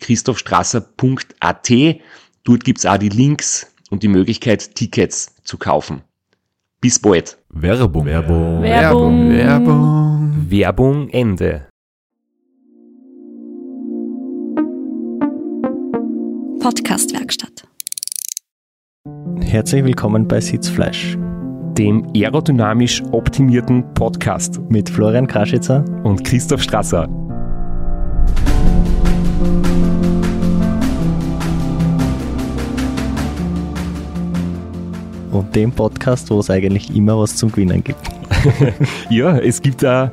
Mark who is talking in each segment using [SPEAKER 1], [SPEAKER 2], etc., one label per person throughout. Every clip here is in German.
[SPEAKER 1] www.christophstrasser.at. Dort gibt's auch die Links und die Möglichkeit, Tickets zu kaufen. Bis bald.
[SPEAKER 2] Werbung.
[SPEAKER 3] Werbung.
[SPEAKER 2] Werbung. Werbung.
[SPEAKER 1] Werbung Ende.
[SPEAKER 4] Podcastwerkstatt.
[SPEAKER 5] Herzlich willkommen bei Sitzfleisch
[SPEAKER 1] Dem aerodynamisch optimierten Podcast
[SPEAKER 5] mit Florian Kraschitzer.
[SPEAKER 1] und Christoph Strasser.
[SPEAKER 5] Und dem Podcast, wo es eigentlich immer was zum Gewinnen gibt.
[SPEAKER 1] Ja, es gibt da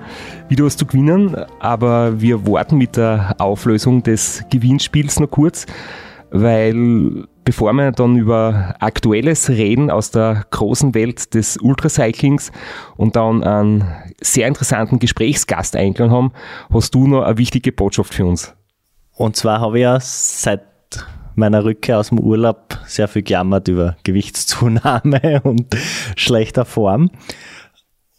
[SPEAKER 1] wieder was zu gewinnen, aber wir warten mit der Auflösung des Gewinnspiels noch kurz, weil bevor wir dann über Aktuelles reden aus der großen Welt des Ultracyclings und dann einen sehr interessanten Gesprächsgast eingeladen haben, hast du noch eine wichtige Botschaft für uns.
[SPEAKER 5] Und zwar habe ich ja seit meiner Rückkehr aus dem Urlaub sehr viel gejammert über Gewichtszunahme und schlechter Form.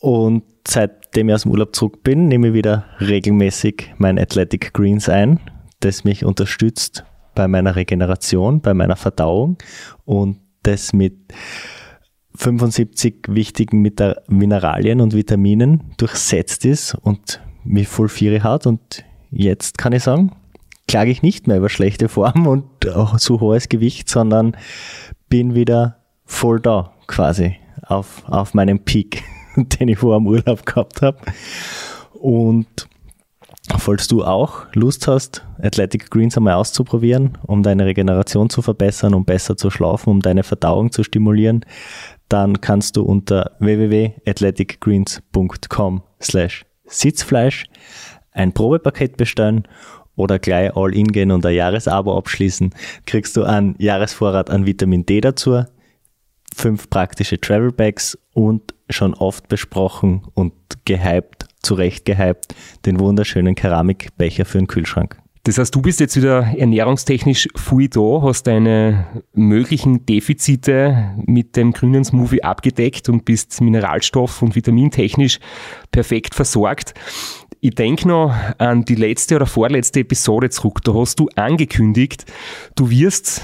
[SPEAKER 5] Und seitdem ich aus dem Urlaub zurück bin, nehme ich wieder regelmäßig mein Athletic Greens ein, das mich unterstützt bei meiner Regeneration, bei meiner Verdauung und das mit 75 wichtigen Mineralien und Vitaminen durchsetzt ist und mich voll hat. Und jetzt kann ich sagen, klage ich nicht mehr über schlechte Form und auch zu hohes Gewicht, sondern bin wieder voll da quasi auf, auf meinem Peak, den ich vor dem Urlaub gehabt habe. Und falls du auch Lust hast, Athletic Greens einmal auszuprobieren, um deine Regeneration zu verbessern, um besser zu schlafen, um deine Verdauung zu stimulieren, dann kannst du unter www.athleticgreens.com slash Sitzfleisch ein Probepaket bestellen oder gleich all in gehen und ein Jahresabo abschließen, kriegst du einen Jahresvorrat an Vitamin D dazu, fünf praktische Travel Bags und schon oft besprochen und gehypt, zurecht gehypt, den wunderschönen Keramikbecher für den Kühlschrank.
[SPEAKER 1] Das heißt, du bist jetzt wieder ernährungstechnisch früh da, hast deine möglichen Defizite mit dem grünen Smoothie abgedeckt und bist mineralstoff- und vitamintechnisch perfekt versorgt. Ich denke noch an die letzte oder vorletzte Episode zurück. Da hast du angekündigt, du wirst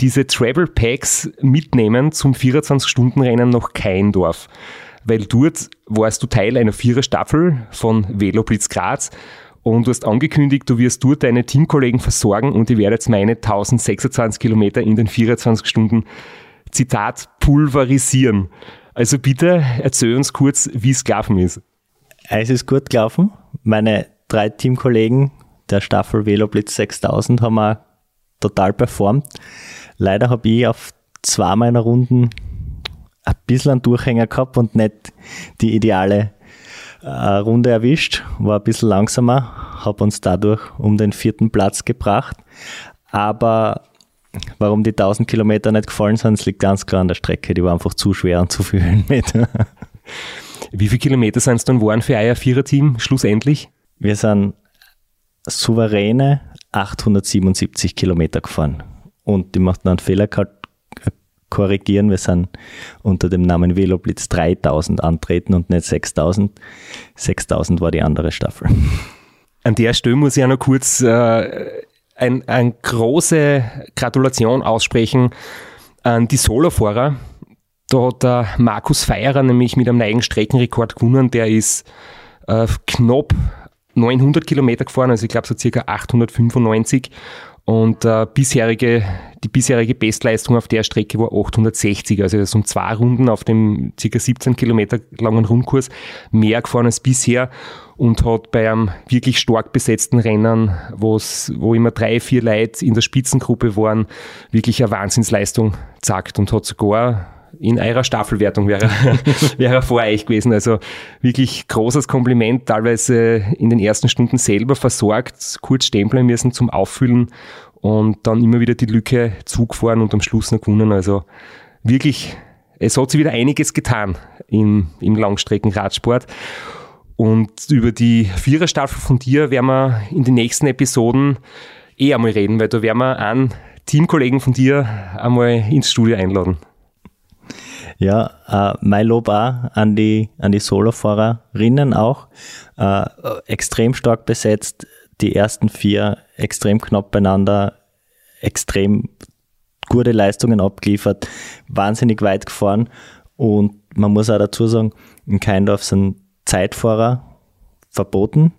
[SPEAKER 1] diese Travel Packs mitnehmen zum 24-Stunden-Rennen nach Keindorf. Weil dort warst du Teil einer Viererstaffel von Velo Blitz Graz und du hast angekündigt, du wirst dort deine Teamkollegen versorgen und ich werde jetzt meine 1026 Kilometer in den 24 Stunden, Zitat, pulverisieren. Also bitte erzähl uns kurz, wie es gelaufen ist.
[SPEAKER 5] Es ist gut gelaufen. Meine drei Teamkollegen der Staffel Velo Blitz 6000 haben auch total performt. Leider habe ich auf zwei meiner Runden ein bisschen einen Durchhänger gehabt und nicht die ideale äh, Runde erwischt. War ein bisschen langsamer, habe uns dadurch um den vierten Platz gebracht. Aber warum die 1000 Kilometer nicht gefallen sind, liegt ganz klar an der Strecke. Die war einfach zu schwer und zu viel Höhenmeter.
[SPEAKER 1] Wie viele Kilometer sind es dann waren für euer Viererteam schlussendlich?
[SPEAKER 5] Wir sind souveräne 877 Kilometer gefahren. Und ich möchte noch einen Fehler gehabt- korrigieren. Wir sind unter dem Namen Veloblitz 3000 antreten und nicht 6000. 6000 war die andere Staffel.
[SPEAKER 1] An der Stelle muss ich auch noch kurz äh, ein, eine große Gratulation aussprechen an die Solofahrer. Da hat der Markus Feierer nämlich mit einem neuen Streckenrekord gewonnen. Der ist äh, knapp 900 Kilometer gefahren, also ich glaube so circa 895 Und äh, bisherige, die bisherige Bestleistung auf der Strecke war 860, also das um zwei Runden auf dem ca. 17 Kilometer langen Rundkurs mehr gefahren als bisher und hat bei einem wirklich stark besetzten Rennen, wo immer drei, vier Leute in der Spitzengruppe waren, wirklich eine Wahnsinnsleistung zackt und hat sogar in eurer Staffelwertung wäre, wäre er vor euch gewesen. Also wirklich großes Kompliment, teilweise in den ersten Stunden selber versorgt, kurz stempeln müssen zum Auffüllen und dann immer wieder die Lücke zugefahren und am Schluss noch gewonnen. Also wirklich, es hat sich wieder einiges getan im, im Langstreckenradsport. Und über die Viererstaffel von dir werden wir in den nächsten Episoden eh einmal reden, weil da werden wir einen Teamkollegen von dir einmal ins Studio einladen.
[SPEAKER 5] Ja, äh, mein Lob auch an die, an die Solofahrerinnen auch. Äh, extrem stark besetzt, die ersten vier extrem knapp beieinander, extrem gute Leistungen abgeliefert, wahnsinnig weit gefahren und man muss auch dazu sagen, in Keindorf sind Zeitfahrer verboten.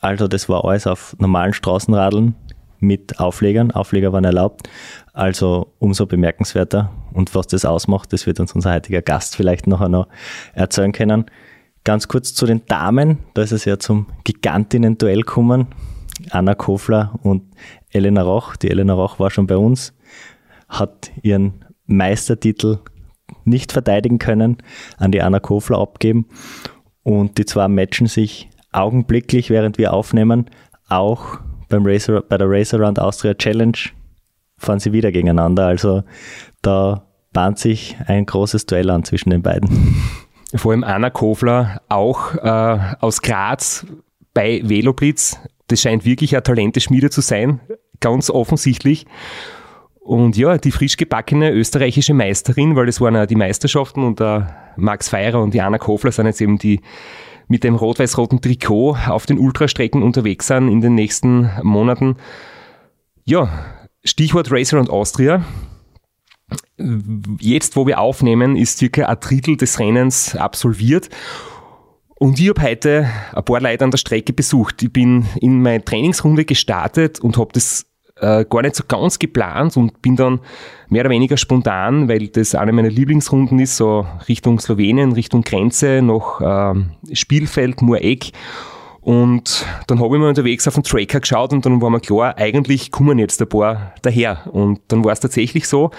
[SPEAKER 5] Also das war alles auf normalen Straßenradeln mit Auflegern. Aufleger waren erlaubt. Also umso bemerkenswerter. Und was das ausmacht, das wird uns unser heutiger Gast vielleicht nachher noch erzählen können. Ganz kurz zu den Damen. Da ist es ja zum Gigantinnen-Duell gekommen. Anna Kofler und Elena Roch. Die Elena Roch war schon bei uns, hat ihren Meistertitel nicht verteidigen können, an die Anna Kofler abgeben. Und die zwei matchen sich augenblicklich, während wir aufnehmen, auch beim Racer, bei der Race Around Austria Challenge fahren sie wieder gegeneinander. Also da bahnt sich ein großes Duell an zwischen den beiden.
[SPEAKER 1] Vor allem Anna Kofler, auch äh, aus Graz bei Veloblitz. Das scheint wirklich eine Talenteschmiede zu sein, ganz offensichtlich. Und ja, die frisch gebackene österreichische Meisterin, weil das waren ja die Meisterschaften und der Max Feirer und Jana Kofler sind jetzt eben die mit dem rot-weiß-roten Trikot auf den Ultrastrecken unterwegs sind in den nächsten Monaten. Ja, Stichwort Racer und Austria. Jetzt, wo wir aufnehmen, ist circa ein Drittel des Rennens absolviert. Und ich habe heute ein paar Leute an der Strecke besucht. Ich bin in meine Trainingsrunde gestartet und habe das äh, gar nicht so ganz geplant und bin dann mehr oder weniger spontan, weil das eine meiner Lieblingsrunden ist, so Richtung Slowenien, Richtung Grenze, nach äh, Spielfeld, Mureck. Und dann habe ich mir unterwegs auf den Tracker geschaut und dann war mir klar, eigentlich kommen jetzt ein paar daher. Und dann war es tatsächlich so,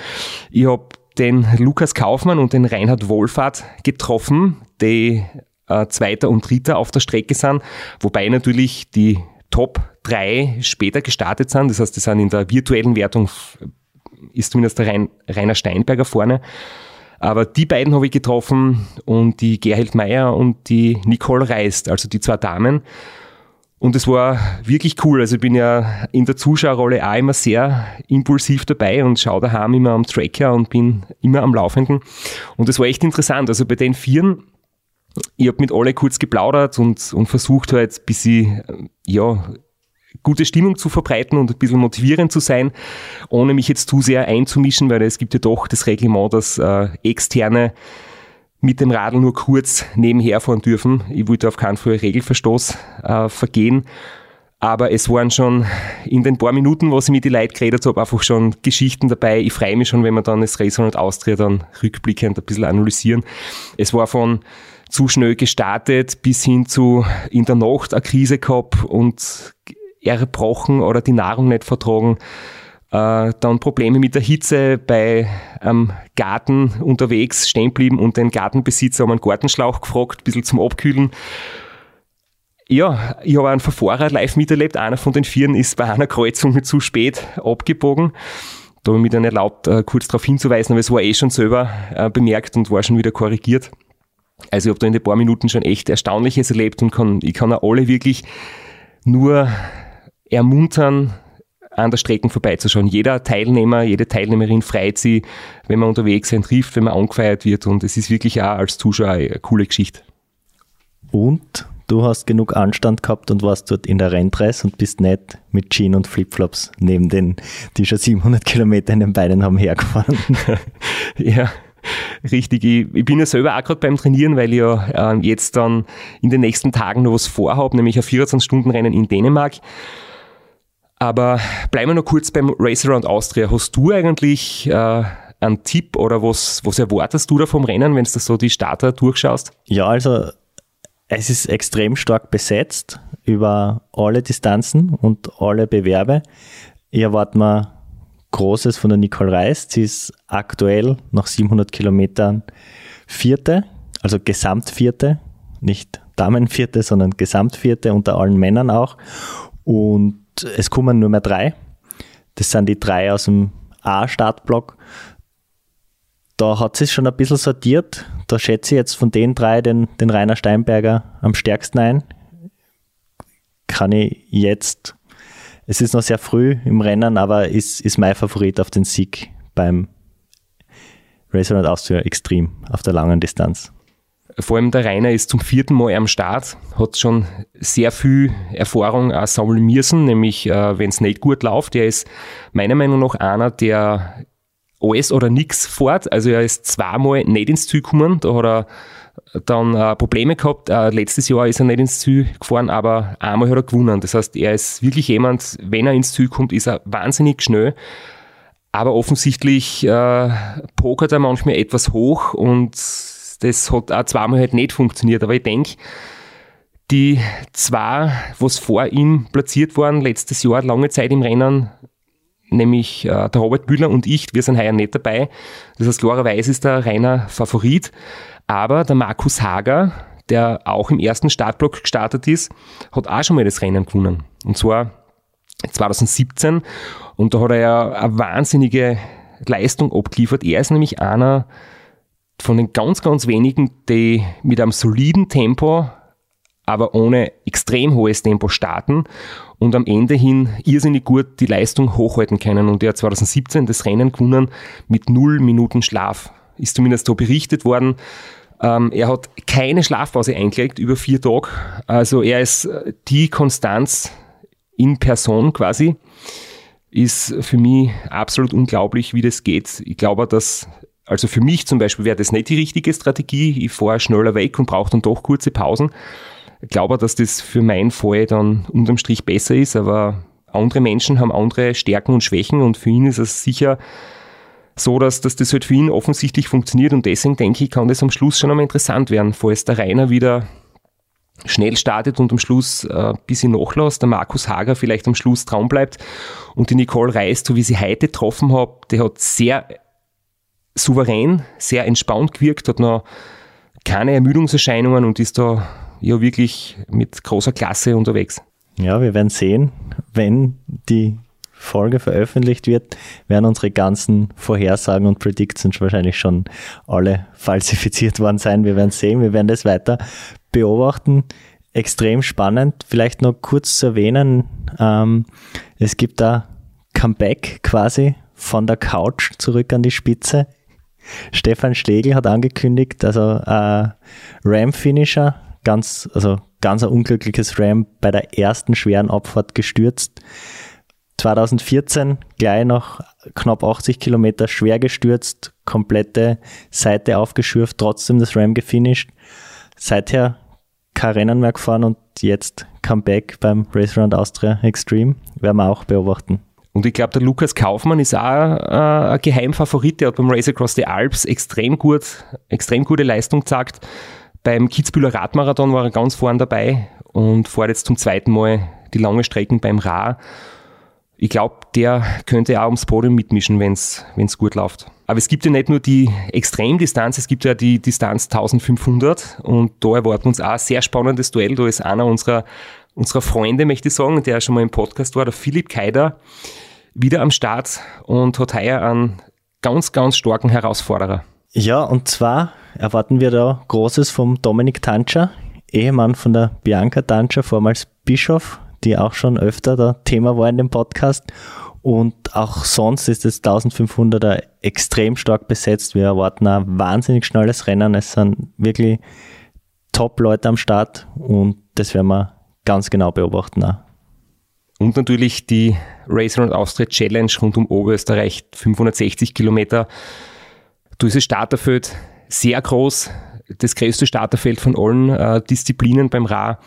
[SPEAKER 1] ich habe den Lukas Kaufmann und den Reinhard Wohlfahrt getroffen, die äh, Zweiter und Dritter auf der Strecke sind, wobei natürlich die Top 3 später gestartet sind. Das heißt, die sind in der virtuellen Wertung, ist zumindest der Rainer Steinberger vorne. Aber die beiden habe ich getroffen und die Gerhild Meyer und die Nicole Reist, also die zwei Damen. Und es war wirklich cool. Also ich bin ja in der Zuschauerrolle auch immer sehr impulsiv dabei und schaue daheim immer am Tracker und bin immer am Laufenden. Und es war echt interessant. Also bei den Vieren ich habe mit alle kurz geplaudert und, und versucht halt bisschen, äh, ja, gute Stimmung zu verbreiten und ein bisschen motivierend zu sein, ohne mich jetzt zu sehr einzumischen, weil es gibt ja doch das Reglement, dass äh, Externe mit dem Radl nur kurz nebenher fahren dürfen. Ich wollte auf keinen Fall Regelverstoß äh, vergehen. Aber es waren schon in den paar Minuten, wo ich mit die Leuten geredet habe, einfach schon Geschichten dabei. Ich freue mich schon, wenn wir dann das Race und Austria dann rückblickend ein bisschen analysieren. Es war von zu schnell gestartet bis hin zu in der Nacht eine Krise gehabt und erbrochen oder die Nahrung nicht vertragen. Äh, dann Probleme mit der Hitze bei einem Garten unterwegs stehen blieben und den Gartenbesitzer um einen Gartenschlauch gefragt, ein bisschen zum Abkühlen. Ja, ich habe einen Verfahrer live miterlebt. Einer von den Vieren ist bei einer Kreuzung zu spät abgebogen. Da habe ich mir dann erlaubt, äh, kurz darauf hinzuweisen, aber es war eh schon selber äh, bemerkt und war schon wieder korrigiert. Also ich habe da in den paar Minuten schon echt Erstaunliches erlebt und kann, ich kann auch alle wirklich nur ermuntern, an der Strecke vorbeizuschauen. Jeder Teilnehmer, jede Teilnehmerin freut sich, wenn man unterwegs sein trifft, wenn man angefeiert wird und es ist wirklich auch als Zuschauer eine coole Geschichte.
[SPEAKER 5] Und du hast genug Anstand gehabt und warst dort in der Renndress und bist nicht mit Jeans und Flipflops neben den, die schon 700 Kilometer in den Beinen haben hergefahren.
[SPEAKER 1] ja, Richtig, ich, ich bin ja selber auch gerade beim Trainieren, weil ich ja äh, jetzt dann in den nächsten Tagen noch was vorhabe, nämlich ein 24-Stunden-Rennen in Dänemark. Aber bleiben wir noch kurz beim Race Around Austria. Hast du eigentlich äh, einen Tipp oder was, was erwartest du da vom Rennen, wenn du so die Starter durchschaust?
[SPEAKER 5] Ja, also es ist extrem stark besetzt über alle Distanzen und alle Bewerbe. Ich erwarte mal Großes von der Nicole Reis. Sie ist aktuell nach 700 Kilometern Vierte, also Gesamtvierte, nicht Damenvierte, sondern Gesamtvierte unter allen Männern auch. Und es kommen nur mehr drei. Das sind die drei aus dem A-Startblock. Da hat sich schon ein bisschen sortiert. Da schätze ich jetzt von den drei den, den Rainer Steinberger am stärksten ein. Kann ich jetzt, es ist noch sehr früh im Rennen, aber ist, ist mein Favorit auf den Sieg beim Race Around Austria Extreme auf der langen Distanz.
[SPEAKER 1] Vor allem der Rainer ist zum vierten Mal am Start, hat schon sehr viel Erfahrung auch sammeln müssen, nämlich äh, wenn es nicht gut läuft. Er ist meiner Meinung nach einer, der alles oder nichts fährt. Also er ist zweimal nicht ins Ziel gekommen, da hat er dann äh, Probleme gehabt. Äh, letztes Jahr ist er nicht ins Ziel gefahren, aber einmal hat er gewonnen. Das heißt, er ist wirklich jemand, wenn er ins Ziel kommt, ist er wahnsinnig schnell. Aber offensichtlich äh, pokert er manchmal etwas hoch und das hat auch zweimal halt nicht funktioniert. Aber ich denke, die zwei, was vor ihm platziert waren, letztes Jahr lange Zeit im Rennen, nämlich äh, der Robert Müller und ich, wir sind heuer nicht dabei. Das heißt, klarerweise ist der reiner Favorit. Aber der Markus Hager, der auch im ersten Startblock gestartet ist, hat auch schon mal das Rennen gewonnen. Und zwar 2017. Und da hat er ja eine wahnsinnige Leistung abgeliefert. Er ist nämlich einer von den ganz, ganz wenigen, die mit einem soliden Tempo, aber ohne extrem hohes Tempo starten und am Ende hin irrsinnig gut die Leistung hochhalten können. Und er hat 2017 das Rennen gewonnen mit null Minuten Schlaf. Ist zumindest so berichtet worden. Ähm, er hat keine Schlafpause eingelegt über vier Tage. Also er ist äh, die Konstanz in Person quasi. Ist für mich absolut unglaublich, wie das geht. Ich glaube, dass also für mich zum Beispiel wäre das nicht die richtige Strategie. Ich fahre schneller weg und brauche dann doch kurze Pausen. Ich glaube, dass das für meinen Fall dann unterm Strich besser ist, aber andere Menschen haben andere Stärken und Schwächen und für ihn ist es sicher so, dass, dass das halt für ihn offensichtlich funktioniert und deswegen denke ich, kann das am Schluss schon einmal interessant werden, falls der Rainer wieder schnell startet und am Schluss äh, ein bisschen nachlässt, der Markus Hager vielleicht am Schluss dran bleibt und die Nicole Reis, so wie sie heute getroffen habe, die hat sehr souverän, sehr entspannt gewirkt, hat noch keine Ermüdungserscheinungen und ist da ja wirklich mit großer Klasse unterwegs.
[SPEAKER 5] Ja, wir werden sehen, wenn die Folge veröffentlicht wird, werden unsere ganzen Vorhersagen und Predictions wahrscheinlich schon alle falsifiziert worden sein. Wir werden sehen, wir werden das weiter beobachten. Extrem spannend. Vielleicht noch kurz zu erwähnen, ähm, es gibt da Comeback quasi von der Couch zurück an die Spitze Stefan Schlegel hat angekündigt, also äh, Ram-Finisher, ganz, also ganz ein unglückliches Ram bei der ersten schweren Abfahrt gestürzt. 2014 gleich noch knapp 80 Kilometer schwer gestürzt, komplette Seite aufgeschürft, trotzdem das Ram gefinisht. Seither kein Rennen mehr gefahren und jetzt Comeback beim Race Round Austria Extreme. Werden wir auch beobachten.
[SPEAKER 1] Und ich glaube, der Lukas Kaufmann ist auch äh, ein Geheimfavorit. Der hat beim Race Across the Alps extrem gut, extrem gute Leistung gezeigt. Beim Kitzbühler Radmarathon war er ganz vorn dabei und fährt jetzt zum zweiten Mal die lange Strecken beim Ra. Ich glaube, der könnte auch ums Podium mitmischen, wenn es gut läuft. Aber es gibt ja nicht nur die Extremdistanz, es gibt ja die Distanz 1500 und da erwarten uns auch ein sehr spannendes Duell. Da ist einer unserer, unserer Freunde, möchte ich sagen, der schon mal im Podcast war, der Philipp Keider wieder am Start und hat heuer einen ganz, ganz starken Herausforderer.
[SPEAKER 5] Ja, und zwar erwarten wir da Großes vom Dominik Tantscher, Ehemann von der Bianca Tantscher, vormals Bischof, die auch schon öfter da Thema war in dem Podcast. Und auch sonst ist das 1500er extrem stark besetzt. Wir erwarten ein wahnsinnig schnelles Rennen. Es sind wirklich Top-Leute am Start und das werden wir ganz genau beobachten. Auch.
[SPEAKER 1] Und natürlich die Racer und Austria Challenge rund um Oberösterreich, 560 Kilometer. Da ist das Starterfeld sehr groß. das größte Starterfeld von allen äh, Disziplinen beim Ra,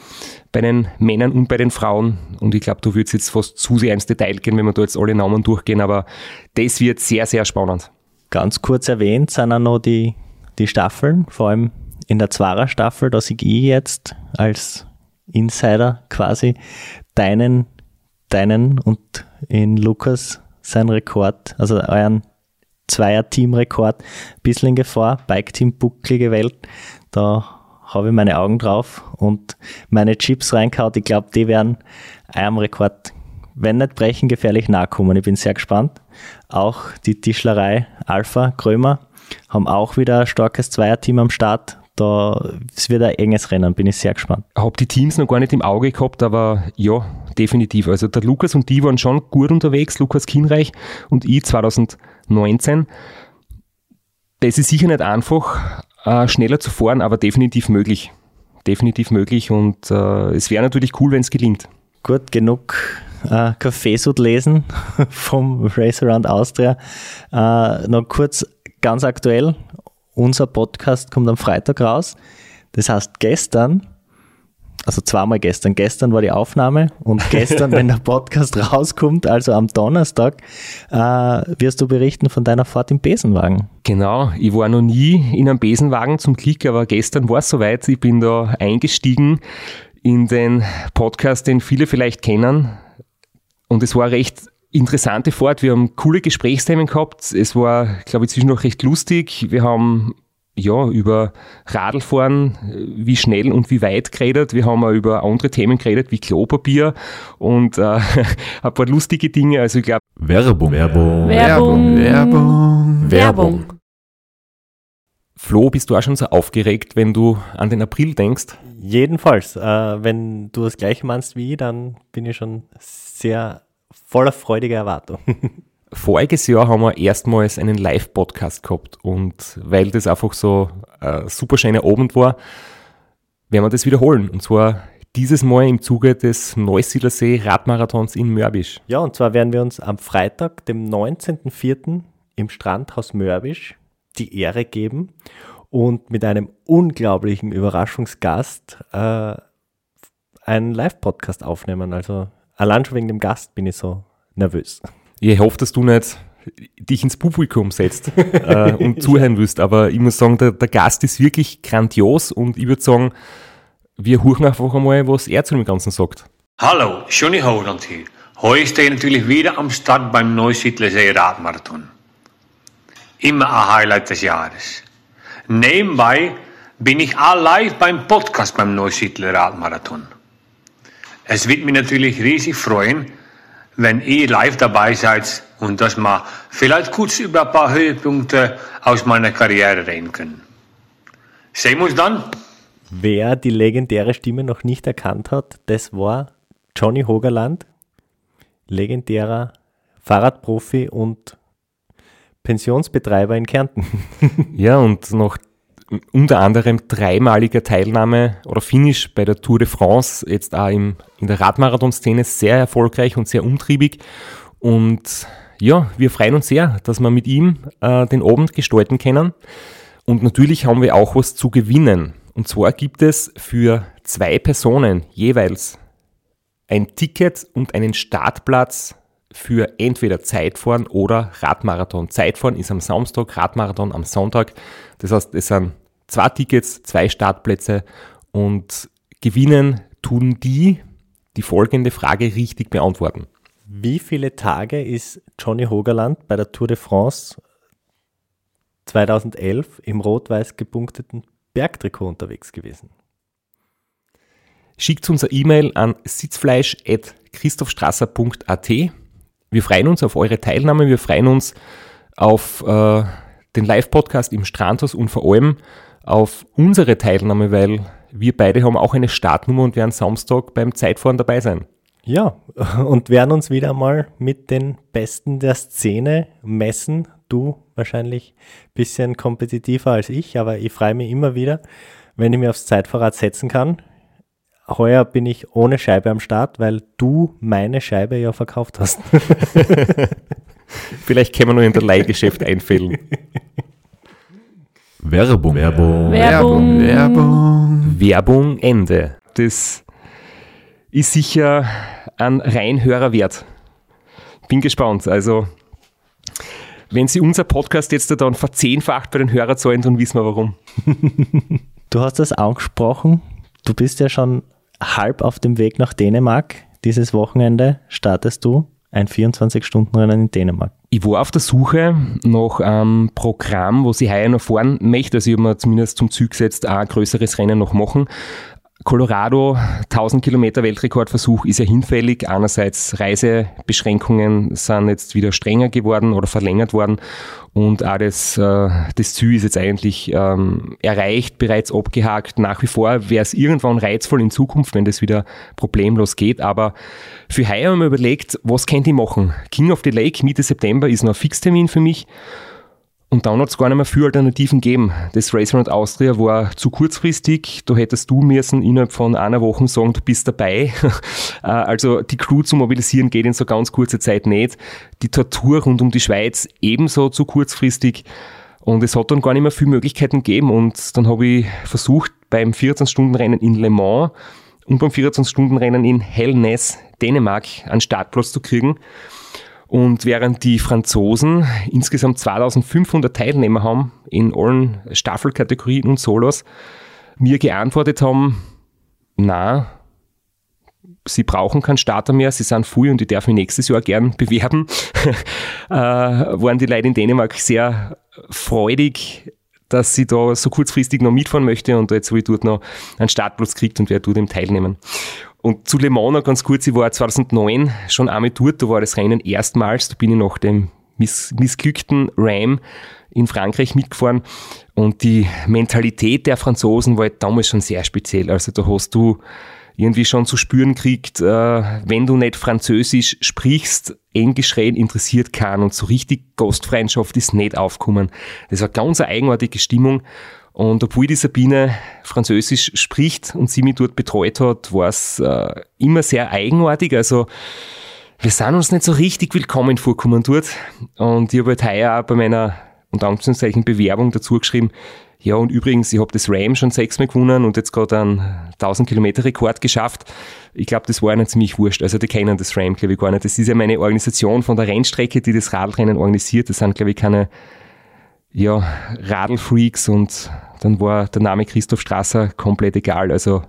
[SPEAKER 1] bei den Männern und bei den Frauen. Und ich glaube, du würdest jetzt fast zu sehr ins Detail gehen, wenn wir da jetzt alle Namen durchgehen, aber das wird sehr, sehr spannend.
[SPEAKER 5] Ganz kurz erwähnt sind auch noch die, die Staffeln, vor allem in der Zwarer-Staffel, da sehe ich jetzt als Insider quasi deinen, deinen und in Lukas sein Rekord, also euren Zweier-Team-Rekord, ein bisschen in Gefahr. Bike-Team bucklige Welt, da habe ich meine Augen drauf und meine Chips reingehauen. Ich glaube, die werden einem Rekord, wenn nicht brechen, gefährlich nahe kommen. Ich bin sehr gespannt. Auch die Tischlerei Alpha Krömer haben auch wieder ein starkes Zweierteam am Start. Da, es wird ein enges Rennen, bin ich sehr gespannt.
[SPEAKER 1] Ich habe die Teams noch gar nicht im Auge gehabt, aber ja, definitiv. Also der Lukas und die waren schon gut unterwegs, Lukas Kienreich und ich 2019. Das ist sicher nicht einfach, äh, schneller zu fahren, aber definitiv möglich. Definitiv möglich und äh, es wäre natürlich cool, wenn es gelingt.
[SPEAKER 5] Gut, genug äh, Kaffeesud lesen vom Race Around Austria. Äh, noch kurz ganz aktuell, unser Podcast kommt am Freitag raus. Das heißt, gestern, also zweimal gestern, gestern war die Aufnahme und gestern, wenn der Podcast rauskommt, also am Donnerstag, äh, wirst du berichten von deiner Fahrt im Besenwagen.
[SPEAKER 1] Genau, ich war noch nie in einem Besenwagen zum Glück, aber gestern war es soweit. Ich bin da eingestiegen in den Podcast, den viele vielleicht kennen. Und es war recht interessante Fahrt. Wir haben coole Gesprächsthemen gehabt. Es war, glaube ich, zwischendurch recht lustig. Wir haben ja, über Radlfahren, wie schnell und wie weit geredet. Wir haben auch über andere Themen geredet, wie Klopapier und äh, ein paar lustige Dinge. Also ich glaube.
[SPEAKER 2] Werbung. Werbung.
[SPEAKER 4] Werbung.
[SPEAKER 2] Werbung.
[SPEAKER 4] Werbung.
[SPEAKER 1] Flo, bist du auch schon so aufgeregt, wenn du an den April denkst?
[SPEAKER 5] Jedenfalls, äh, wenn du das gleiche meinst wie ich, dann bin ich schon sehr voller freudiger Erwartung.
[SPEAKER 1] Voriges Jahr haben wir erstmals einen Live-Podcast gehabt und weil das einfach so ein super schöner Abend war, werden wir das wiederholen. Und zwar dieses Mal im Zuge des Neusiedlersee Radmarathons in Mörbisch.
[SPEAKER 5] Ja, und zwar werden wir uns am Freitag, dem 19.04. im Strandhaus Mörbisch die Ehre geben und mit einem unglaublichen Überraschungsgast äh, einen Live-Podcast aufnehmen. Also allein schon wegen dem Gast bin ich so nervös.
[SPEAKER 1] Ich hoffe, dass du nicht dich ins Publikum setzt äh, und zuhören wirst, aber ich muss sagen, der, der Gast ist wirklich grandios und ich würde sagen, wir hören einfach einmal, was er zu dem Ganzen sagt.
[SPEAKER 3] Hallo, Johnny Holand hier. Heute stehe ich natürlich wieder am Start beim Neusiedlersee Radmarathon. Immer ein Highlight des Jahres. Nebenbei bin ich all live beim Podcast beim Neusiedler Radmarathon. Es wird mich natürlich riesig freuen, wenn ihr live dabei seid und dass wir vielleicht kurz über ein paar Höhepunkte aus meiner Karriere reden können. Sehen wir uns dann.
[SPEAKER 5] Wer die legendäre Stimme noch nicht erkannt hat, das war Johnny Hogerland, legendärer Fahrradprofi und Pensionsbetreiber in Kärnten.
[SPEAKER 1] Ja, und noch unter anderem dreimaliger Teilnahme oder Finish bei der Tour de France, jetzt auch im, in der Radmarathon-Szene sehr erfolgreich und sehr umtriebig. Und ja, wir freuen uns sehr, dass wir mit ihm äh, den Abend gestalten können. Und natürlich haben wir auch was zu gewinnen. Und zwar gibt es für zwei Personen jeweils ein Ticket und einen Startplatz für entweder Zeitfahren oder Radmarathon. Zeitfahren ist am Samstag, Radmarathon am Sonntag. Das heißt, es sind zwei Tickets, zwei Startplätze und gewinnen tun die, die folgende Frage richtig beantworten.
[SPEAKER 5] Wie viele Tage ist Johnny Hogerland bei der Tour de France 2011 im rot-weiß gepunkteten Bergtrikot unterwegs gewesen?
[SPEAKER 1] Schickt uns eine E-Mail an sitzfleisch.christophstrasser.at. Wir freuen uns auf eure Teilnahme, wir freuen uns auf äh, den Live-Podcast im Strandhaus und vor allem auf unsere Teilnahme, weil wir beide haben auch eine Startnummer und werden Samstag beim Zeitfahren dabei sein.
[SPEAKER 5] Ja, und werden uns wieder mal mit den Besten der Szene messen. Du wahrscheinlich ein bisschen kompetitiver als ich, aber ich freue mich immer wieder, wenn ich mir aufs Zeitfahrrad setzen kann. Heuer bin ich ohne Scheibe am Start, weil du meine Scheibe ja verkauft hast.
[SPEAKER 1] Vielleicht können wir noch in der Leihgeschäft einfällen.
[SPEAKER 2] Werbung. Werbung.
[SPEAKER 4] Werbung.
[SPEAKER 2] Werbung.
[SPEAKER 1] Werbung Ende. Das ist sicher ein Reinhörer wert. Bin gespannt. Also, wenn Sie unser Podcast jetzt dann verzehnfacht bei den Hörerzahlen, dann wissen wir warum.
[SPEAKER 5] Du hast das angesprochen. Du bist ja schon halb auf dem Weg nach Dänemark. Dieses Wochenende startest du ein 24-Stunden-Rennen in Dänemark.
[SPEAKER 1] Ich war auf der Suche nach einem Programm, wo sie heuer noch fahren möchte. Also ich habe mir zumindest zum Ziel gesetzt, auch ein größeres Rennen noch machen. Colorado, 1000 Kilometer Weltrekordversuch ist ja hinfällig. Einerseits Reisebeschränkungen sind jetzt wieder strenger geworden oder verlängert worden und auch das, äh, das Ziel ist jetzt eigentlich ähm, erreicht, bereits abgehakt. Nach wie vor wäre es irgendwann reizvoll in Zukunft, wenn das wieder problemlos geht. Aber für heuer haben wir überlegt, was könnte ich machen? King of the Lake Mitte September ist noch ein Fixtermin für mich. Und dann hat es gar nicht mehr viele Alternativen gegeben. Das Race Around Austria war zu kurzfristig. Da hättest du müssen innerhalb von einer Woche sagen, du bist dabei. Äh, also die Crew zu mobilisieren geht in so ganz kurzer Zeit nicht. Die Tortur rund um die Schweiz ebenso zu kurzfristig. Und es hat dann gar nicht mehr viele Möglichkeiten gegeben. Und dann habe ich versucht, beim 14-Stunden-Rennen in Le Mans und beim 14-Stunden-Rennen in Hellness, Dänemark, einen Startplatz zu kriegen. Und während die Franzosen insgesamt 2500 Teilnehmer haben in allen Staffelkategorien und Solos, mir geantwortet haben, na, sie brauchen keinen Starter mehr, sie sind früh und ich darf mich nächstes Jahr gern bewerben, äh, waren die Leute in Dänemark sehr freudig, dass sie da so kurzfristig noch mitfahren möchte und jetzt ich dort noch einen Startplatz gekriegt und werde dort eben teilnehmen. Und zu Le Mans noch ganz kurz, ich war 2009 schon einmal dort, da war das Rennen erstmals, da bin ich nach dem miss missglückten Ram in Frankreich mitgefahren und die Mentalität der Franzosen war halt damals schon sehr speziell. Also da hast du irgendwie schon zu spüren kriegt, äh, wenn du nicht Französisch sprichst, Englisch reden interessiert keinen und so richtig Gastfreundschaft ist nicht aufgekommen. Das war ganz eine eigenartige Stimmung und obwohl die Sabine Französisch spricht und sie mich dort betreut hat, war es äh, immer sehr eigenartig. Also wir sind uns nicht so richtig willkommen vorkommen dort. Und ich habe halt heuer auch bei meiner unter Anführungszeichen Bewerbung dazu geschrieben, ja und übrigens, ich habe das Ram schon sechsmal gewonnen und jetzt gerade einen 1000 Kilometer Rekord geschafft. Ich glaube, das war ihnen ziemlich wurscht. Also die kennen das Ram, glaube ich, gar nicht. Das ist ja meine Organisation von der Rennstrecke, die das Radrennen organisiert. Das sind, glaube ich, keine ja, Radlfreaks und dann war der Name Christoph Strasser komplett egal. Also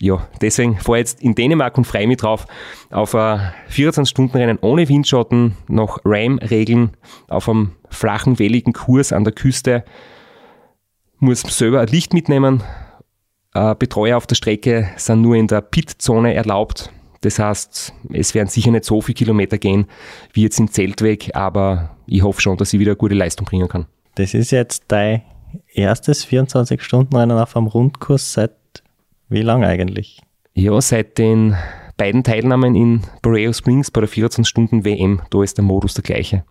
[SPEAKER 1] ja, deswegen fahre ich jetzt in Dänemark und freue mich drauf auf ein 24-Stunden-Rennen ohne Windschatten, nach RAM-Regeln, auf einem flachen, welligen Kurs an der Küste. Muss selber ein Licht mitnehmen. Äh, Betreuer auf der Strecke sind nur in der Pit-Zone erlaubt. Das heißt, es werden sicher nicht so viele Kilometer gehen wie jetzt in Zeltweg, aber ich hoffe schon, dass ich wieder eine gute Leistung bringen kann.
[SPEAKER 5] Das ist jetzt dein erstes 24-Stunden-Rennen auf einem Rundkurs seit wie lang eigentlich?
[SPEAKER 1] Ja, seit den beiden Teilnahmen in Boreo Springs bei der 24-Stunden-WM, da ist der Modus der gleiche.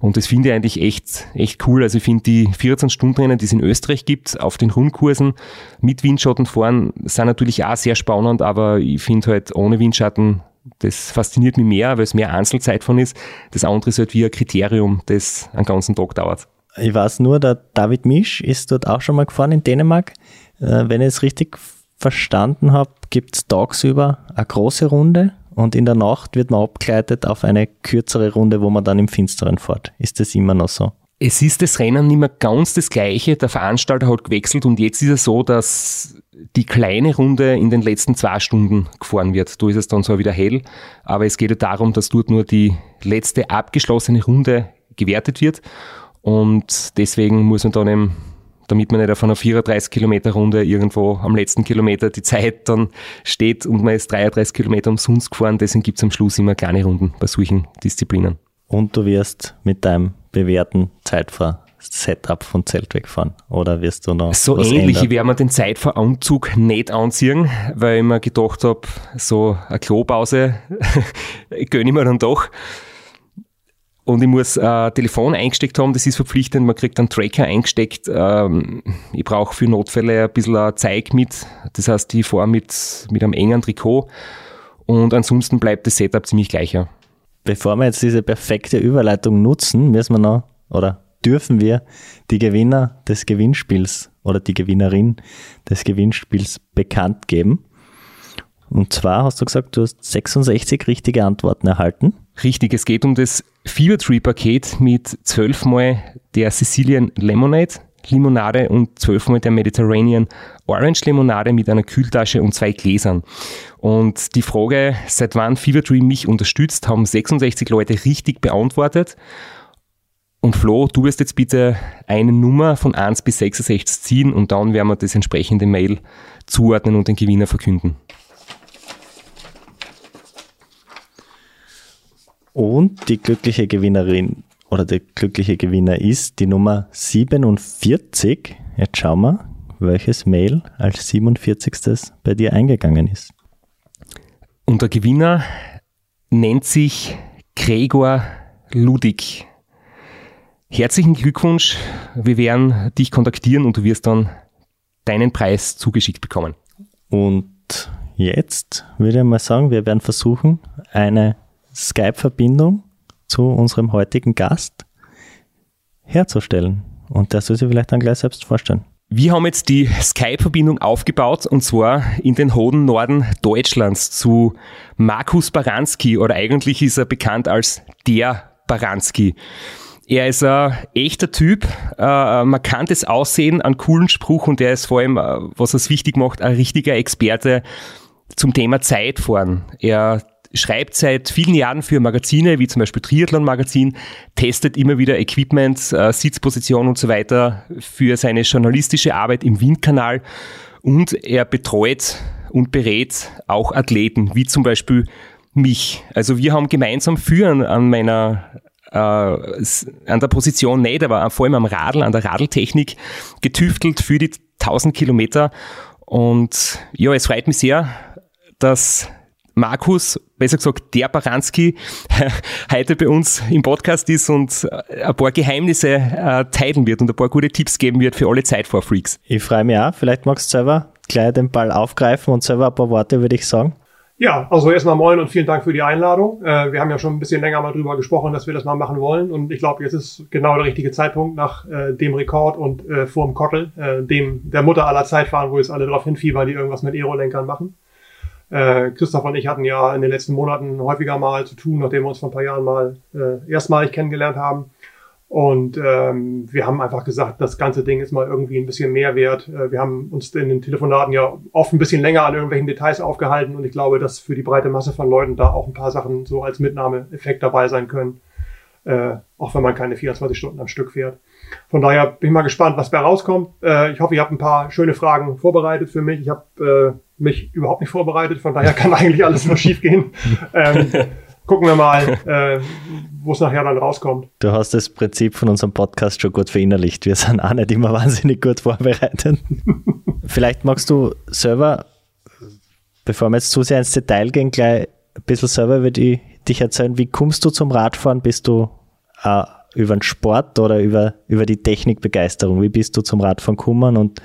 [SPEAKER 1] Und das finde ich eigentlich echt, echt cool. Also ich finde die 24-Stunden-Rennen, die es in Österreich gibt, auf den Rundkursen mit Windschatten fahren, sind natürlich auch sehr spannend, aber ich finde halt ohne Windschatten das fasziniert mich mehr, weil es mehr Einzelzeit von ist. Das andere ist halt wie ein Kriterium, das einen ganzen Tag dauert.
[SPEAKER 5] Ich weiß nur, der David Misch ist dort auch schon mal gefahren in Dänemark. Äh, wenn ich es richtig verstanden habe, gibt es tagsüber eine große Runde und in der Nacht wird man abgeleitet auf eine kürzere Runde, wo man dann im Finsteren fährt. Ist das immer noch so?
[SPEAKER 1] Es ist das Rennen nicht mehr ganz das gleiche. Der Veranstalter hat gewechselt und jetzt ist es so, dass die kleine Runde in den letzten zwei Stunden gefahren wird. Da ist es dann so wieder hell. Aber es geht ja darum, dass dort nur die letzte abgeschlossene Runde gewertet wird. Und deswegen muss man dann eben damit man nicht auf einer 34 Kilometer Runde irgendwo am letzten Kilometer die Zeit dann steht und man ist 33 Kilometer umsonst gefahren. Deswegen gibt es am Schluss immer kleine Runden bei solchen Disziplinen.
[SPEAKER 5] Und du wirst mit deinem bewährten Zeitfahr-Setup von Zeltweg fahren? Oder wirst du noch
[SPEAKER 1] So ähnlich,
[SPEAKER 5] ändern?
[SPEAKER 1] ich werde mir den Zeitfahranzug nicht anziehen, weil ich mir gedacht habe, so eine Klopause gönne ich mir dann doch. Und ich muss äh, Telefon eingesteckt haben, das ist verpflichtend. Man kriegt einen Tracker eingesteckt. Ähm, ich brauche für Notfälle ein bisschen ein Zeig mit. Das heißt, ich fahre mit, mit einem engen Trikot. Und ansonsten bleibt das Setup ziemlich gleich. Ja.
[SPEAKER 5] Bevor wir jetzt diese perfekte Überleitung nutzen, müssen wir noch, oder dürfen wir die Gewinner des Gewinnspiels oder die Gewinnerin des Gewinnspiels bekannt geben. Und zwar hast du gesagt, du hast 66 richtige Antworten erhalten.
[SPEAKER 1] Richtig, es geht um das Fever Tree Paket mit zwölfmal der Sicilian Lemonade Limonade und zwölfmal der Mediterranean Orange Limonade mit einer Kühltasche und zwei Gläsern. Und die Frage, seit wann Fever Dream mich unterstützt, haben 66 Leute richtig beantwortet. Und Flo, du wirst jetzt bitte eine Nummer von 1 bis 66 ziehen und dann werden wir das entsprechende Mail zuordnen und den Gewinner verkünden.
[SPEAKER 5] Und die glückliche Gewinnerin oder der glückliche Gewinner ist die Nummer 47. Jetzt schauen wir, welches Mail als 47. bei dir eingegangen ist.
[SPEAKER 1] Und der Gewinner nennt sich Gregor Ludig. Herzlichen Glückwunsch. Wir werden dich kontaktieren und du wirst dann deinen Preis zugeschickt bekommen.
[SPEAKER 5] Und jetzt würde ich mal sagen, wir werden versuchen, eine Skype-Verbindung zu unserem heutigen Gast herzustellen. Und der soll sich vielleicht dann gleich selbst vorstellen.
[SPEAKER 1] Wir haben jetzt die Skype-Verbindung aufgebaut und zwar in den hohen Norden Deutschlands zu Markus Baranski oder eigentlich ist er bekannt als der Baranski. Er ist ein echter Typ, äh, markantes Aussehen, einen coolen Spruch und er ist vor allem, äh, was es wichtig macht, ein richtiger Experte zum Thema Zeitfahren. Er schreibt seit vielen Jahren für Magazine, wie zum Beispiel Triathlon Magazin, testet immer wieder Equipment, äh, Sitzposition und so weiter für seine journalistische Arbeit im Windkanal und er betreut und berät auch Athleten, wie zum Beispiel mich. Also wir haben gemeinsam führen an meiner äh, an der Position nicht, aber vor allem am Radl, an der Radltechnik getüftelt für die 1000 Kilometer. Und ja, es freut mich sehr, dass Markus, besser gesagt der Baranski, heute bei uns im Podcast ist und äh, ein paar Geheimnisse äh, teilen wird und ein paar gute Tipps geben wird für alle Zeitfahrfreaks.
[SPEAKER 5] Ich freue mich auch. Vielleicht magst du selber gleich den Ball aufgreifen und selber ein paar Worte, würde ich sagen.
[SPEAKER 6] Ja, also erstmal moin und vielen Dank für die Einladung. Äh, wir haben ja schon ein bisschen länger mal drüber gesprochen, dass wir das mal machen wollen und ich glaube, jetzt ist genau der richtige Zeitpunkt nach äh, dem Rekord und äh, vorm Kottel, äh, dem der Mutter aller Zeitfahren, wo jetzt alle drauf hinfiebern, die irgendwas mit Aerolenkern machen. Äh, Christoph und ich hatten ja in den letzten Monaten häufiger mal zu tun, nachdem wir uns vor ein paar Jahren mal äh, erstmalig kennengelernt haben. Und ähm, wir haben einfach gesagt, das ganze Ding ist mal irgendwie ein bisschen mehr wert. Äh, wir haben uns in den Telefonaten ja oft ein bisschen länger an irgendwelchen Details aufgehalten und ich glaube, dass für die breite Masse von Leuten da auch ein paar Sachen so als Mitnahmeeffekt dabei sein können, äh, auch wenn man keine 24 Stunden am Stück fährt. Von daher bin ich mal gespannt, was da rauskommt. Äh, ich hoffe, ihr habt ein paar schöne Fragen vorbereitet für mich. Ich habe äh, mich überhaupt nicht vorbereitet, von daher kann eigentlich alles nur schief gehen. Ähm, gucken wir mal, äh, wo es nachher dann rauskommt.
[SPEAKER 5] Du hast das Prinzip von unserem Podcast schon gut verinnerlicht. Wir sind auch nicht immer wahnsinnig gut vorbereitet. Vielleicht magst du selber, bevor wir jetzt zu sehr ins Detail gehen, gleich ein bisschen selber über die, dich erzählen. Wie kommst du zum Radfahren? Bist du äh, über den Sport oder über, über die Technikbegeisterung? Wie bist du zum Radfahren gekommen und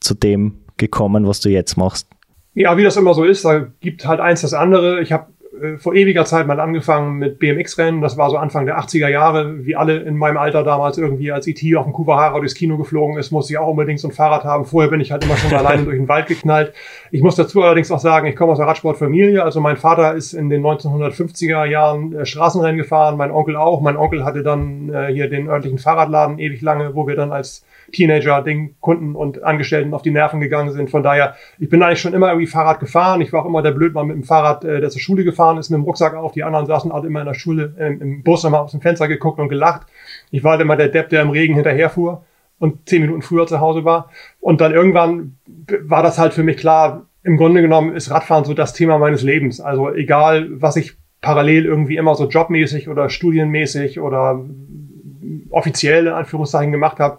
[SPEAKER 5] zu dem gekommen, was du jetzt machst?
[SPEAKER 6] Ja, wie das immer so ist, da gibt halt eins das andere. Ich habe äh, vor ewiger Zeit mal angefangen mit BMX-Rennen. Das war so Anfang der 80er Jahre, wie alle in meinem Alter damals irgendwie als IT e auf dem Kuwahara durchs Kino geflogen ist, musste ich auch unbedingt so ein Fahrrad haben. Vorher bin ich halt immer schon alleine durch den Wald geknallt. Ich muss dazu allerdings auch sagen, ich komme aus einer Radsportfamilie. Also mein Vater ist in den 1950er Jahren äh, Straßenrennen gefahren, mein Onkel auch. Mein Onkel hatte dann äh, hier den örtlichen Fahrradladen ewig lange, wo wir dann als Teenager den Kunden und Angestellten auf die Nerven gegangen sind. Von daher, ich bin eigentlich schon immer irgendwie Fahrrad gefahren. Ich war auch immer der Blödmann mit dem Fahrrad, äh, der zur Schule gefahren ist, mit dem Rucksack auf. Die anderen saßen halt immer in der Schule, im Bus immer aus dem Fenster geguckt und gelacht. Ich war halt immer der Depp, der im Regen hinterherfuhr und zehn Minuten früher zu Hause war. Und dann irgendwann war das halt für mich klar, im Grunde genommen ist Radfahren so das Thema meines Lebens. Also egal, was ich parallel irgendwie immer so jobmäßig oder studienmäßig oder offiziell in Anführungszeichen gemacht habe,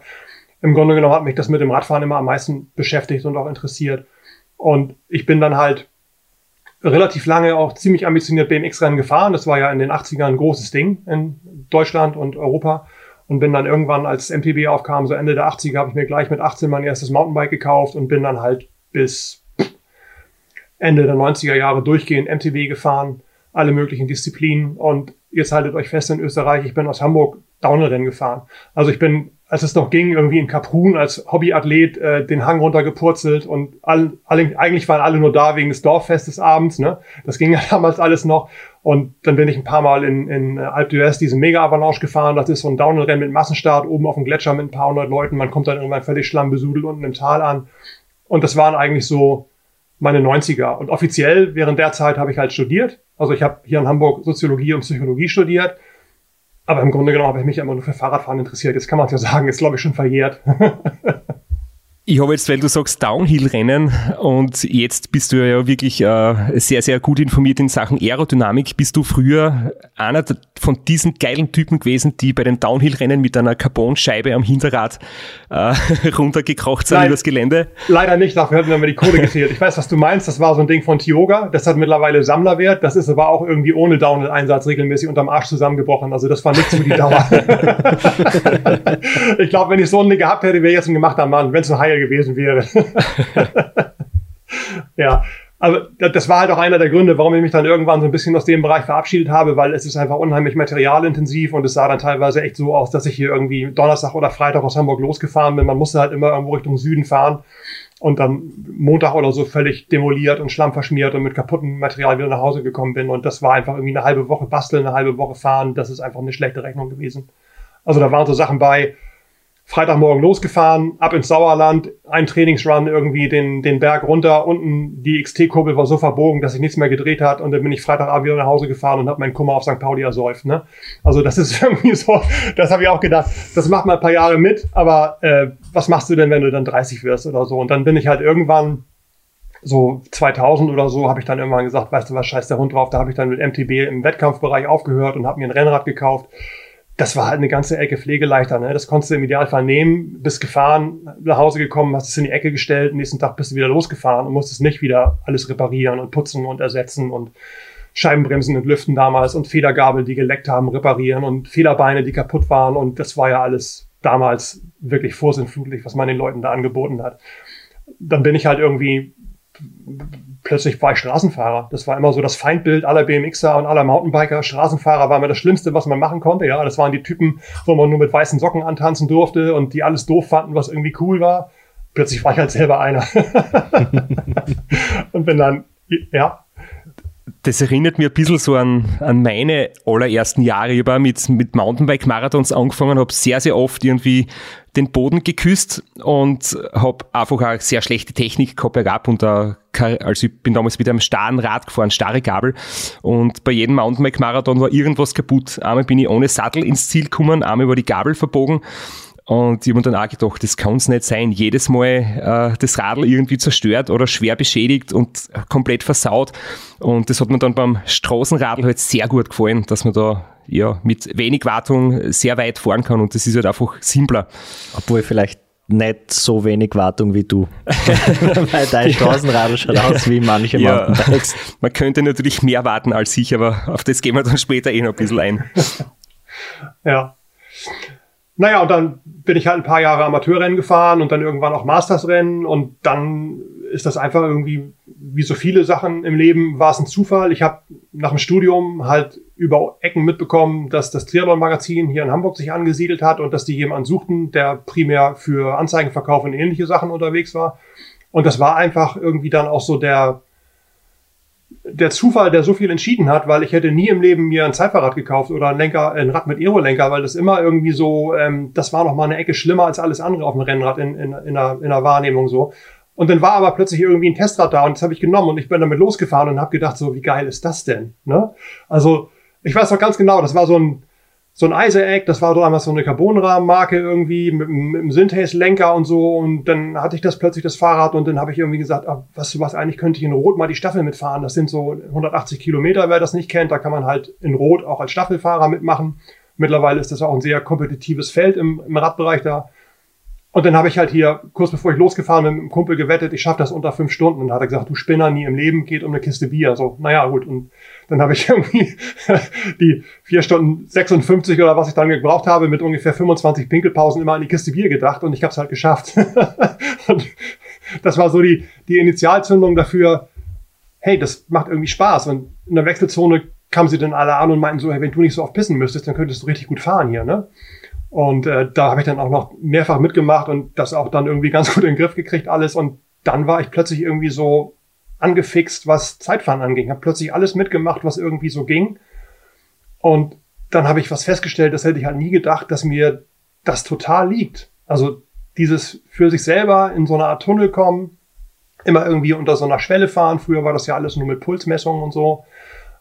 [SPEAKER 6] im Grunde genommen hat mich das mit dem Radfahren immer am meisten beschäftigt und auch interessiert. Und ich bin dann halt relativ lange auch ziemlich ambitioniert BMX-Rennen gefahren. Das war ja in den 80ern ein großes Ding in Deutschland und Europa. Und bin dann irgendwann, als MTB aufkam, so Ende der 80er, habe ich mir gleich mit 18 mein erstes Mountainbike gekauft und bin dann halt bis Ende der 90er Jahre durchgehend MTB gefahren, alle möglichen Disziplinen. Und jetzt haltet euch fest in Österreich, ich bin aus Hamburg Downhill-Rennen gefahren. Also ich bin, als es noch ging, irgendwie in Kaprun als Hobbyathlet äh, den Hang runtergepurzelt und all, alle, eigentlich waren alle nur da wegen des Dorffestes abends. Ne? Das ging ja damals alles noch. Und dann bin ich ein paar Mal in, in Alpe d'Huez diesen Mega-Avalanche gefahren. Das ist so ein Downhill-Rennen mit Massenstart oben auf dem Gletscher mit ein paar hundert Leuten. Man kommt dann irgendwann völlig schlammbesudelt unten im Tal an. Und das waren eigentlich so meine 90er. Und offiziell während der Zeit habe ich halt studiert. Also ich habe hier in Hamburg Soziologie und Psychologie studiert. Aber im Grunde genommen habe ich mich immer nur für Fahrradfahren interessiert. Jetzt kann man es ja sagen, ist glaube ich schon verjährt.
[SPEAKER 1] Ich habe jetzt, weil du sagst Downhill-Rennen und jetzt bist du ja wirklich äh, sehr, sehr gut informiert in Sachen Aerodynamik. Bist du früher einer von diesen geilen Typen gewesen, die bei den Downhill-Rennen mit einer Carbonscheibe am Hinterrad äh, runtergekrocht sind Nein, übers Gelände?
[SPEAKER 6] Leider nicht, dafür hätten wir mir die Kohle gezählt. Ich weiß, was du meinst. Das war so ein Ding von Tioga. Das hat mittlerweile Sammlerwert. Das ist aber auch irgendwie ohne Downhill-Einsatz regelmäßig unterm Arsch zusammengebrochen. Also das war nichts für die Dauer. ich glaube, wenn ich so ein Ding gehabt hätte, wäre ich jetzt ein gemachter Mann. Wenn es ein High gewesen wäre. ja, aber das war halt auch einer der Gründe, warum ich mich dann irgendwann so ein bisschen aus dem Bereich verabschiedet habe, weil es ist einfach unheimlich materialintensiv und es sah dann teilweise echt so aus, dass ich hier irgendwie Donnerstag oder Freitag aus Hamburg losgefahren bin. Man musste halt immer irgendwo Richtung Süden fahren und dann Montag oder so völlig demoliert und schlammverschmiert und mit kaputtem Material wieder nach Hause gekommen bin. Und das war einfach irgendwie eine halbe Woche basteln, eine halbe Woche fahren. Das ist einfach eine schlechte Rechnung gewesen. Also da waren so Sachen bei, Freitagmorgen losgefahren, ab ins Sauerland, ein Trainingsrun irgendwie den, den Berg runter, unten die XT-Kurbel war so verbogen, dass sich nichts mehr gedreht hat und dann bin ich Freitagabend wieder nach Hause gefahren und habe meinen Kummer auf St. Pauli ersäuft. Ne? Also das ist irgendwie so, das habe ich auch gedacht, das macht mal ein paar Jahre mit, aber äh, was machst du denn, wenn du dann 30 wirst oder so? Und dann bin ich halt irgendwann so 2000 oder so habe ich dann irgendwann gesagt, weißt du was, scheiß der Hund drauf, da habe ich dann mit MTB im Wettkampfbereich aufgehört und habe mir ein Rennrad gekauft das war halt eine ganze Ecke pflegeleichter. Ne? Das konntest du im Idealfall nehmen, bist gefahren, nach Hause gekommen, hast es in die Ecke gestellt, nächsten Tag bist du wieder losgefahren und musstest nicht wieder alles reparieren und putzen und ersetzen und Scheibenbremsen und Lüften damals und Federgabel, die geleckt haben, reparieren und Federbeine, die kaputt waren und das war ja alles damals wirklich vorsinnflutlich, was man den Leuten da angeboten hat. Dann bin ich halt irgendwie plötzlich war ich Straßenfahrer. Das war immer so das Feindbild aller BMXer und aller Mountainbiker. Straßenfahrer war mir das Schlimmste, was man machen konnte. Ja, das waren die Typen, wo man nur mit weißen Socken antanzen durfte und die alles doof fanden, was irgendwie cool war. Plötzlich war ich halt selber einer. und bin dann, ja,
[SPEAKER 1] das erinnert mir ein bisschen so an, an meine allerersten Jahre. Ich habe mit, mit Mountainbike-Marathons angefangen, habe sehr, sehr oft irgendwie den Boden geküsst und habe einfach eine sehr schlechte Technik gehabt bergab und da, also ich bin damals mit einem starren Rad gefahren, starre Gabel und bei jedem Mountainbike-Marathon war irgendwas kaputt. Einmal bin ich ohne Sattel ins Ziel gekommen, einmal war die Gabel verbogen und ich habe mir dann auch gedacht, das kann es nicht sein. Jedes Mal äh, das Radl irgendwie zerstört oder schwer beschädigt und komplett versaut. Und das hat mir dann beim Straßenradl halt sehr gut gefallen, dass man da ja mit wenig Wartung sehr weit fahren kann und das ist halt einfach simpler.
[SPEAKER 5] Obwohl vielleicht nicht so wenig Wartung wie du. Weil dein Straßenradl schaut ja. aus wie manche ja. Mountainbikes.
[SPEAKER 1] Man könnte natürlich mehr warten als ich, aber auf das gehen wir dann später eh noch ein bisschen ein.
[SPEAKER 6] ja. Naja, und dann bin ich halt ein paar Jahre Amateurrennen gefahren und dann irgendwann auch Mastersrennen und dann ist das einfach irgendwie, wie so viele Sachen im Leben, war es ein Zufall. Ich habe nach dem Studium halt über Ecken mitbekommen, dass das Triathlon-Magazin hier in Hamburg sich angesiedelt hat und dass die jemanden suchten, der primär für Anzeigenverkauf und ähnliche Sachen unterwegs war. Und das war einfach irgendwie dann auch so der, der Zufall, der so viel entschieden hat, weil ich hätte nie im Leben mir ein Zeitfahrrad gekauft oder ein Lenker, ein Rad mit Aerolenker, weil das immer irgendwie so, ähm, das war noch mal eine Ecke schlimmer als alles andere auf dem Rennrad in, in, in, der, in der Wahrnehmung so. Und dann war aber plötzlich irgendwie ein Testrad da und das habe ich genommen und ich bin damit losgefahren und habe gedacht, so wie geil ist das denn? Ne? Also ich weiß noch ganz genau, das war so ein so ein Isaac, das war einmal so eine Carbonrahmenmarke irgendwie mit, mit einem Synthase-Lenker und so. Und dann hatte ich das plötzlich das Fahrrad und dann habe ich irgendwie gesagt, ah, was du was, eigentlich könnte ich in Rot mal die Staffel mitfahren. Das sind so 180 Kilometer, wer das nicht kennt. Da kann man halt in Rot auch als Staffelfahrer mitmachen. Mittlerweile ist das auch ein sehr kompetitives Feld im, im Radbereich da. Und dann habe ich halt hier, kurz bevor ich losgefahren bin, mit einem Kumpel gewettet, ich schaffe das unter fünf Stunden. Und dann hat er gesagt, du Spinner, nie im Leben, geht um eine Kiste Bier. So, naja, gut. Und dann habe ich irgendwie die vier Stunden 56 oder was ich dann gebraucht habe, mit ungefähr 25 Pinkelpausen immer an die Kiste Bier gedacht und ich habe es halt geschafft. und das war so die, die Initialzündung dafür, hey, das macht irgendwie Spaß. Und in der Wechselzone kamen sie dann alle an und meinten so, hey, wenn du nicht so oft pissen müsstest, dann könntest du richtig gut fahren hier, ne? Und äh, da habe ich dann auch noch mehrfach mitgemacht und das auch dann irgendwie ganz gut in den Griff gekriegt alles. Und dann war ich plötzlich irgendwie so angefixt, was Zeitfahren anging. Habe plötzlich alles mitgemacht, was irgendwie so ging. Und dann habe ich was festgestellt, das hätte ich halt nie gedacht, dass mir das total liegt. Also dieses für sich selber in so eine Art Tunnel kommen, immer irgendwie unter so einer Schwelle fahren. Früher war das ja alles nur mit Pulsmessungen und so.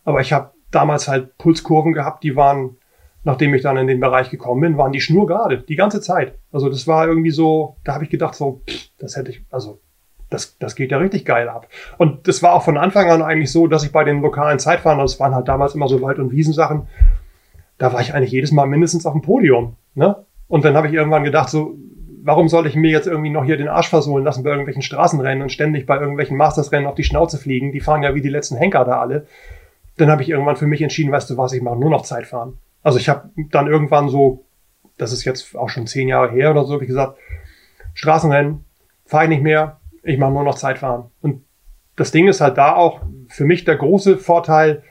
[SPEAKER 6] Aber ich habe damals halt Pulskurven gehabt, die waren, nachdem ich dann in den Bereich gekommen bin, waren die schnurgerade, die ganze Zeit. Also das war irgendwie so, da habe ich gedacht, so, pff, das hätte ich, also das, das geht ja richtig geil ab. Und das war auch von Anfang an eigentlich so, dass ich bei den lokalen Zeitfahren, das waren halt damals immer so Wald- und Wiesensachen, da war ich eigentlich jedes Mal mindestens auf dem Podium. Ne? Und dann habe ich irgendwann gedacht, so, warum soll ich mir jetzt irgendwie noch hier den Arsch versohlen lassen bei irgendwelchen Straßenrennen und ständig bei irgendwelchen Mastersrennen auf die Schnauze fliegen? Die fahren ja wie die letzten Henker da alle. Dann habe ich irgendwann für mich entschieden, weißt du was, ich mache nur noch Zeitfahren. Also ich habe dann irgendwann so, das ist jetzt auch schon zehn Jahre her oder so, ich gesagt, Straßenrennen fahre ich nicht mehr, ich mache nur noch Zeitfahren. Und das Ding ist halt da auch für mich der große Vorteil,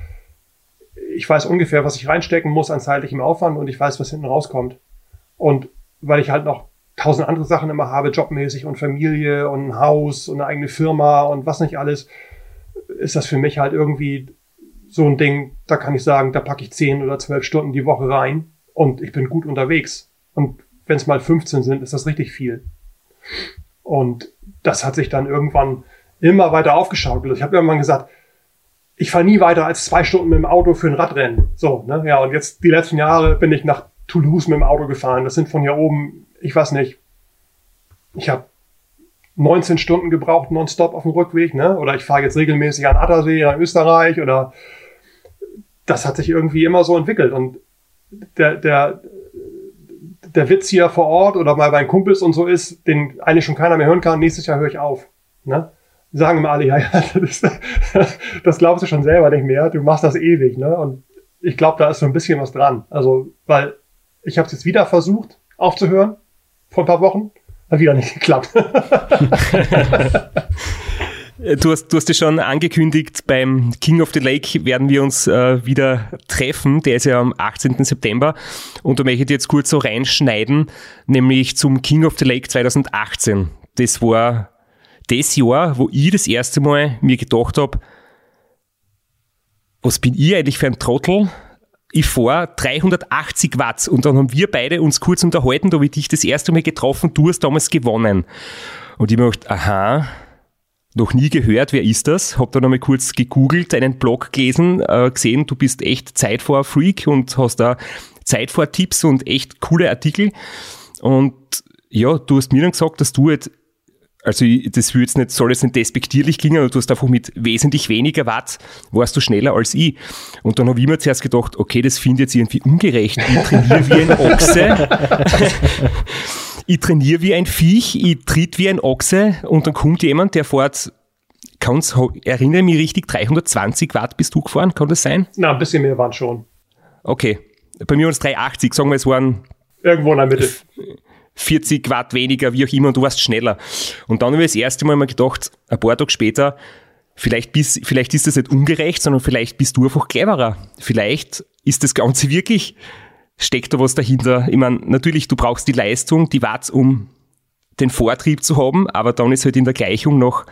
[SPEAKER 6] ich weiß ungefähr, was ich reinstecken muss an zeitlichem Aufwand und ich weiß, was hinten rauskommt. Und weil ich halt noch tausend andere Sachen immer habe, jobmäßig und Familie und ein Haus und eine eigene Firma und was nicht alles, ist das für mich halt irgendwie so ein Ding, da kann ich sagen, da packe ich zehn oder zwölf Stunden die Woche rein und ich bin gut unterwegs. Und wenn es mal 15 sind, ist das richtig viel. Und das hat sich dann irgendwann immer weiter aufgeschaukelt. Ich habe irgendwann gesagt, ich fahre nie weiter als zwei Stunden mit dem Auto für ein Radrennen. So, ne? Ja, und jetzt die letzten Jahre bin ich nach Toulouse mit dem Auto gefahren. Das sind von hier oben, ich weiß nicht, ich habe 19 Stunden gebraucht, nonstop auf dem Rückweg, ne? Oder ich fahre jetzt regelmäßig an Attersee in Österreich oder das hat sich irgendwie immer so entwickelt. Und der, der, der Witz hier vor Ort oder mal bei den Kumpels und so ist, den eigentlich schon keiner mehr hören kann, nächstes Jahr höre ich auf. Ne? sagen immer alle, ja, ja, das, das glaubst du schon selber nicht mehr, du machst das ewig, ne? Und ich glaube, da ist so ein bisschen was dran. Also, weil ich habe es jetzt wieder versucht aufzuhören vor ein paar Wochen, hat wieder nicht geklappt.
[SPEAKER 1] Du hast, du hast es schon angekündigt, beim King of the Lake werden wir uns äh, wieder treffen. Der ist ja am 18. September. Und da möchte ich jetzt kurz so reinschneiden, nämlich zum King of the Lake 2018. Das war das Jahr, wo ich das erste Mal mir gedacht habe, was bin ich eigentlich für ein Trottel? Ich fahre 380 Watt und dann haben wir beide uns kurz unterhalten, da habe ich dich das erste Mal getroffen, du hast damals gewonnen. Und ich mir gedacht, aha, noch nie gehört, wer ist das? Hab dann einmal kurz gegoogelt, einen Blog gelesen, äh, gesehen, du bist echt Zeitfahr-Freak und hast da Zeitfahr-Tipps und echt coole Artikel. Und ja, du hast mir dann gesagt, dass du jetzt also das jetzt nicht, soll jetzt nicht despektierlich klingen, aber du hast einfach mit wesentlich weniger Watt warst du schneller als ich. Und dann habe ich mir zuerst gedacht, okay, das finde ich jetzt irgendwie ungerecht. Ich trainiere wie ein Ochse. ich trainiere wie ein Viech, ich tritt wie ein Ochse und dann kommt jemand, der fährt, kann's, erinnere mich richtig, 320 Watt bist du gefahren, kann das sein?
[SPEAKER 6] Na, ein bisschen mehr waren schon.
[SPEAKER 1] Okay. Bei mir waren es 380, sagen wir, es waren
[SPEAKER 6] Irgendwo in der Mitte.
[SPEAKER 1] 40 Watt weniger, wie auch immer, und du warst schneller. Und dann habe ich das erste Mal mal gedacht, ein paar Tage später, vielleicht, bist, vielleicht ist das nicht ungerecht, sondern vielleicht bist du einfach cleverer. Vielleicht ist das Ganze wirklich, steckt da was dahinter. Ich meine, natürlich, du brauchst die Leistung, die Watts, um den Vortrieb zu haben, aber dann ist halt in der Gleichung noch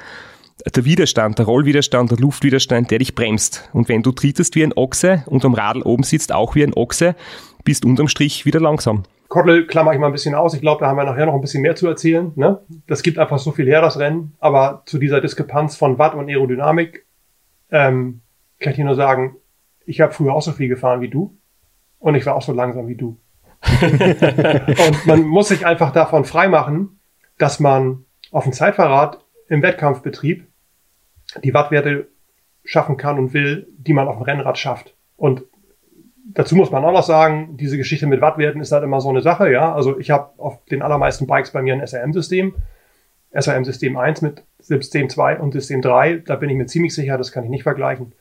[SPEAKER 1] der Widerstand, der Rollwiderstand, der Luftwiderstand, der dich bremst. Und wenn du trittest wie ein Ochse und am Radl oben sitzt auch wie ein Ochse, bist unterm Strich wieder langsam.
[SPEAKER 6] Kottel klammer ich mal ein bisschen aus. Ich glaube, da haben wir nachher noch ein bisschen mehr zu erzählen. Ne? Das gibt einfach so viel her, das Rennen. Aber zu dieser Diskrepanz von Watt und Aerodynamik ähm, kann ich dir nur sagen, ich habe früher auch so viel gefahren wie du. Und ich war auch so langsam wie du. und man muss sich einfach davon freimachen, dass man auf dem Zeitfahrrad im Wettkampfbetrieb die Wattwerte schaffen kann und will, die man auf dem Rennrad schafft. Und dazu muss man auch noch sagen, diese Geschichte mit Wattwerten ist halt immer so eine Sache, ja. Also ich habe auf den allermeisten Bikes bei mir ein SRM-System. SRM-System 1 mit System 2 und System 3, da bin ich mir ziemlich sicher, das kann ich nicht vergleichen.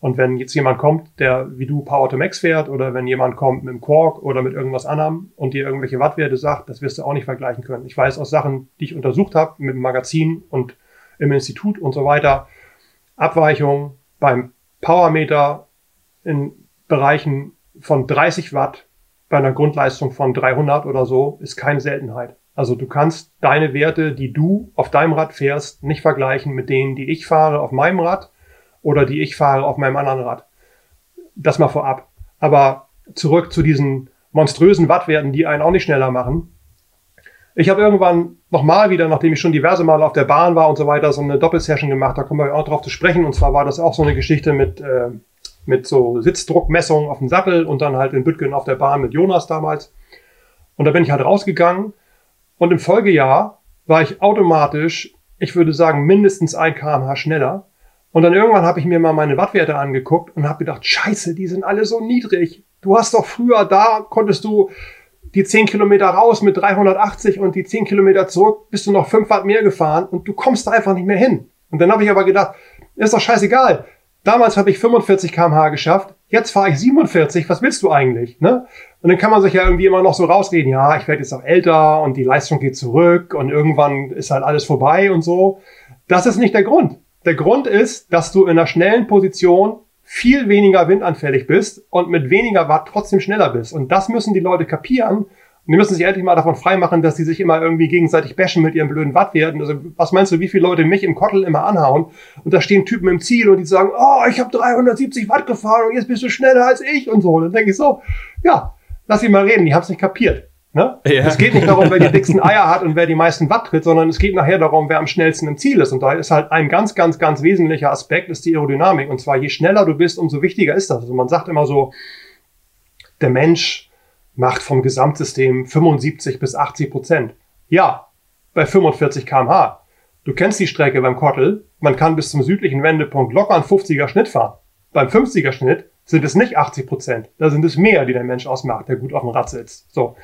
[SPEAKER 6] Und wenn jetzt jemand kommt, der wie du Power to Max fährt oder wenn jemand kommt mit dem Quark oder mit irgendwas anderem und dir irgendwelche Wattwerte sagt, das wirst du auch nicht vergleichen können. Ich weiß aus Sachen, die ich untersucht habe mit dem Magazin und im Institut und so weiter, Abweichungen beim Powermeter in Bereichen von 30 Watt bei einer Grundleistung von 300 oder so ist keine Seltenheit. Also du kannst deine Werte, die du auf deinem Rad fährst, nicht vergleichen mit denen, die ich fahre auf meinem Rad oder die ich fahre auf meinem anderen Rad. Das mal vorab. Aber zurück zu diesen monströsen Wattwerten, die einen auch nicht schneller machen. Ich habe irgendwann nochmal wieder, nachdem ich schon diverse Male auf der Bahn war und so weiter, so eine Doppelsession gemacht. Da kommen wir auch drauf zu sprechen. Und zwar war das auch so eine Geschichte mit, äh, mit so Sitzdruckmessungen auf dem Sattel und dann halt in Bütgen auf der Bahn mit Jonas damals. Und da bin ich halt rausgegangen. Und im Folgejahr war ich automatisch, ich würde sagen, mindestens ein kmh schneller. Und dann irgendwann habe ich mir mal meine Wattwerte angeguckt und habe gedacht, scheiße, die sind alle so niedrig. Du hast doch früher da, konntest du die 10 Kilometer raus mit 380 und die 10 Kilometer zurück bist du noch 5 Watt mehr gefahren und du kommst da einfach nicht mehr hin. Und dann habe ich aber gedacht, ist doch scheißegal. Damals habe ich 45 kmh geschafft, jetzt fahre ich 47, was willst du eigentlich? Ne? Und dann kann man sich ja irgendwie immer noch so rausreden, ja, ich werde jetzt auch älter und die Leistung geht zurück und irgendwann ist halt alles vorbei und so. Das ist nicht der Grund. Der Grund ist, dass du in einer schnellen Position viel weniger windanfällig bist und mit weniger Watt trotzdem schneller bist. Und das müssen die Leute kapieren. Und die müssen sich endlich mal davon freimachen, dass sie sich immer irgendwie gegenseitig bashen mit ihren blöden Wattwerten. Also was meinst du, wie viele Leute mich im Kottel immer anhauen? Und da stehen Typen im Ziel und die sagen, oh, ich habe 370 Watt gefahren und jetzt bist du schneller als ich und so. Und dann denke ich so, ja, lass sie mal reden, die haben es nicht kapiert. Ne? Ja. Es geht nicht darum, wer die dicksten Eier hat und wer die meisten Watt tritt, sondern es geht nachher darum, wer am schnellsten im Ziel ist. Und da ist halt ein ganz, ganz, ganz wesentlicher Aspekt, ist die Aerodynamik. Und zwar, je schneller du bist, umso wichtiger ist das. Also man sagt immer so, der Mensch macht vom Gesamtsystem 75 bis 80 Prozent. Ja, bei 45 kmh. Du kennst die Strecke beim Kottel. Man kann bis zum südlichen Wendepunkt locker einen 50er Schnitt fahren. Beim 50er Schnitt sind es nicht 80 Prozent. Da sind es mehr, die der Mensch ausmacht, der gut auf dem Rad sitzt. So.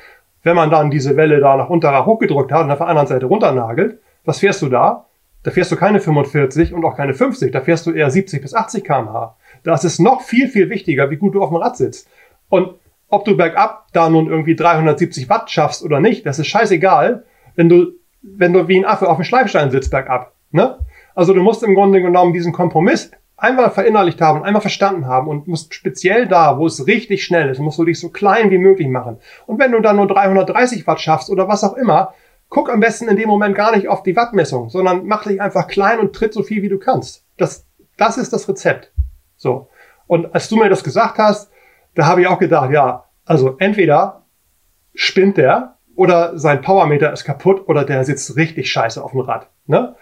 [SPEAKER 6] Wenn man dann diese Welle da nach unterer hochgedrückt hat und auf der anderen Seite runternagelt, was fährst du da? Da fährst du keine 45 und auch keine 50, da fährst du eher 70 bis 80 kmh. Da ist noch viel, viel wichtiger, wie gut du auf dem Rad sitzt. Und ob du bergab da nun irgendwie 370 Watt schaffst oder nicht, das ist scheißegal, wenn du, wenn du wie ein Affe auf dem Schleifstein sitzt bergab. Ne? Also du musst im Grunde genommen diesen Kompromiss einmal verinnerlicht haben, einmal verstanden haben und musst speziell da, wo es richtig schnell ist, musst du dich so klein wie möglich machen. Und wenn du dann nur 330 Watt schaffst oder was auch immer, guck am besten in dem Moment gar nicht auf die Wattmessung, sondern mach dich einfach klein und tritt so viel wie du kannst. Das, das ist das Rezept. So. Und als du mir das gesagt hast, da habe ich auch gedacht, ja, also entweder spinnt der oder sein Powermeter ist kaputt oder der sitzt richtig scheiße auf dem Rad. Ne?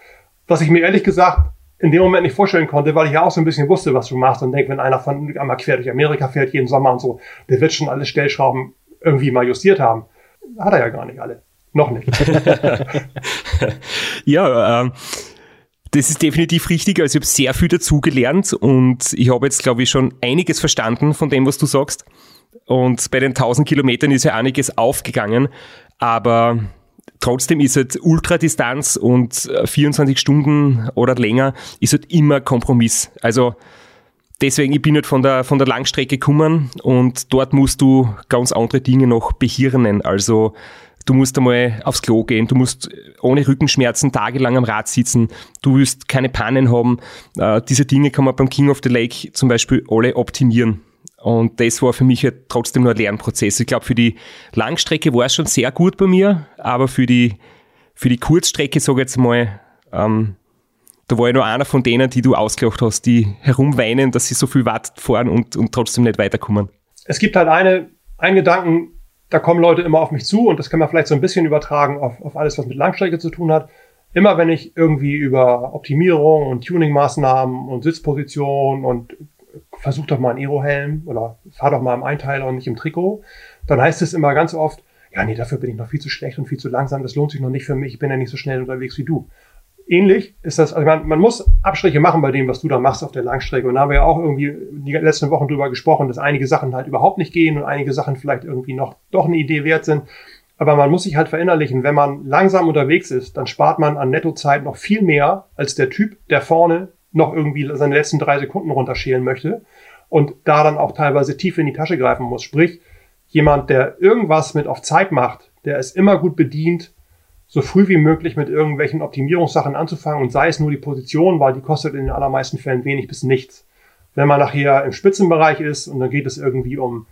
[SPEAKER 6] Was ich mir ehrlich gesagt in dem Moment nicht vorstellen konnte, weil ich ja auch so ein bisschen wusste, was du machst und denke, wenn einer von einmal quer durch Amerika fährt jeden Sommer und so, der wird schon alle Stellschrauben irgendwie mal justiert haben. Hat er ja gar nicht alle. Noch nicht.
[SPEAKER 1] ja, ähm, das ist definitiv richtig. Also ich habe sehr viel dazugelernt und ich habe jetzt, glaube ich, schon einiges verstanden von dem, was du sagst. Und bei den 1000 Kilometern ist ja einiges aufgegangen. Aber trotzdem ist halt Ultradistanz und 24 äh, Stunden oder länger ist halt immer Kompromiss. Also deswegen, ich bin halt von der, von der Langstrecke gekommen und dort musst du ganz andere Dinge noch behirnen. Also du musst einmal aufs Klo gehen, du musst ohne Rückenschmerzen tagelang am Rad sitzen, du wirst keine Pannen haben. Äh, diese Dinge kann man beim King of the Lake zum Beispiel alle optimieren. Und das war für mich halt trotzdem nur ein Lernprozess. Ich glaube, für die Langstrecke war es schon sehr gut bei mir, aber für die, für die Kurzstrecke, sage ich jetzt mal, ähm, da war ich nur einer von denen, die du ausgelacht hast, die herumweinen, dass sie so viel Watt fahren und, und trotzdem nicht weiterkommen.
[SPEAKER 6] Es gibt halt eine, einen Gedanken, da kommen Leute immer auf mich zu und das kann man vielleicht so ein bisschen übertragen auf, auf alles, was mit Langstrecke zu tun hat. Immer wenn ich irgendwie über Optimierung und Tuningmaßnahmen und Sitzposition und versuch doch mal einen Aero-Helm oder fahr doch mal im Einteiler und nicht im Trikot, dann heißt es immer ganz oft, ja, nee, dafür bin ich noch viel zu schlecht und viel zu langsam, das lohnt sich noch nicht für mich, ich bin ja nicht so schnell unterwegs wie du. Ähnlich ist das, also man, man muss Abstriche machen bei dem, was du da machst auf der Langstrecke. Und da haben wir ja auch irgendwie die letzten Wochen drüber gesprochen, dass einige Sachen halt überhaupt nicht gehen und einige Sachen vielleicht irgendwie noch doch eine Idee wert sind. Aber man muss sich halt verinnerlichen, wenn man langsam unterwegs ist, dann spart man an Nettozeit noch viel mehr als der Typ, der vorne noch irgendwie seine letzten drei Sekunden runterschälen möchte und da dann auch teilweise tief in die Tasche greifen muss. Sprich, jemand, der irgendwas mit auf Zeit macht, der ist immer gut bedient, so früh wie möglich mit irgendwelchen Optimierungssachen anzufangen und sei es nur die Position, weil die kostet in den allermeisten Fällen wenig bis nichts. Wenn man nachher im Spitzenbereich ist und dann geht es irgendwie um,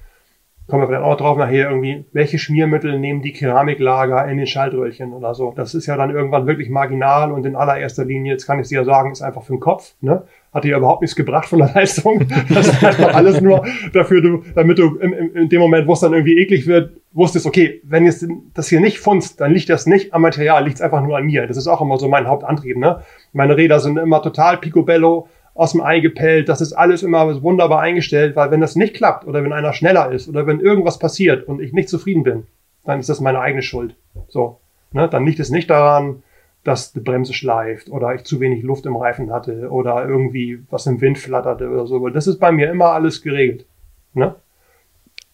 [SPEAKER 6] kommen wir vielleicht auch drauf nachher irgendwie, welche Schmiermittel nehmen die Keramiklager in den Schaltröhrchen oder so. Das ist ja dann irgendwann wirklich marginal und in allererster Linie, jetzt kann ich dir ja sagen, ist einfach für den Kopf. Ne? Hat dir überhaupt nichts gebracht von der Leistung. Das ist einfach alles nur dafür, du, damit du in, in, in dem Moment, wo es dann irgendwie eklig wird, wusstest, okay, wenn jetzt das hier nicht funzt, dann liegt das nicht am Material, liegt es einfach nur an mir. Das ist auch immer so mein Hauptantrieb. Ne? Meine Räder sind immer total picobello, aus dem Ei gepellt. Das ist alles immer wunderbar eingestellt, weil wenn das nicht klappt oder wenn einer schneller ist oder wenn irgendwas passiert und ich nicht zufrieden bin, dann ist das meine eigene Schuld. So, ne? dann liegt es nicht daran, dass die Bremse schleift oder ich zu wenig Luft im Reifen hatte oder irgendwie was im Wind flatterte oder so. Das ist bei mir immer alles geregelt. Ne?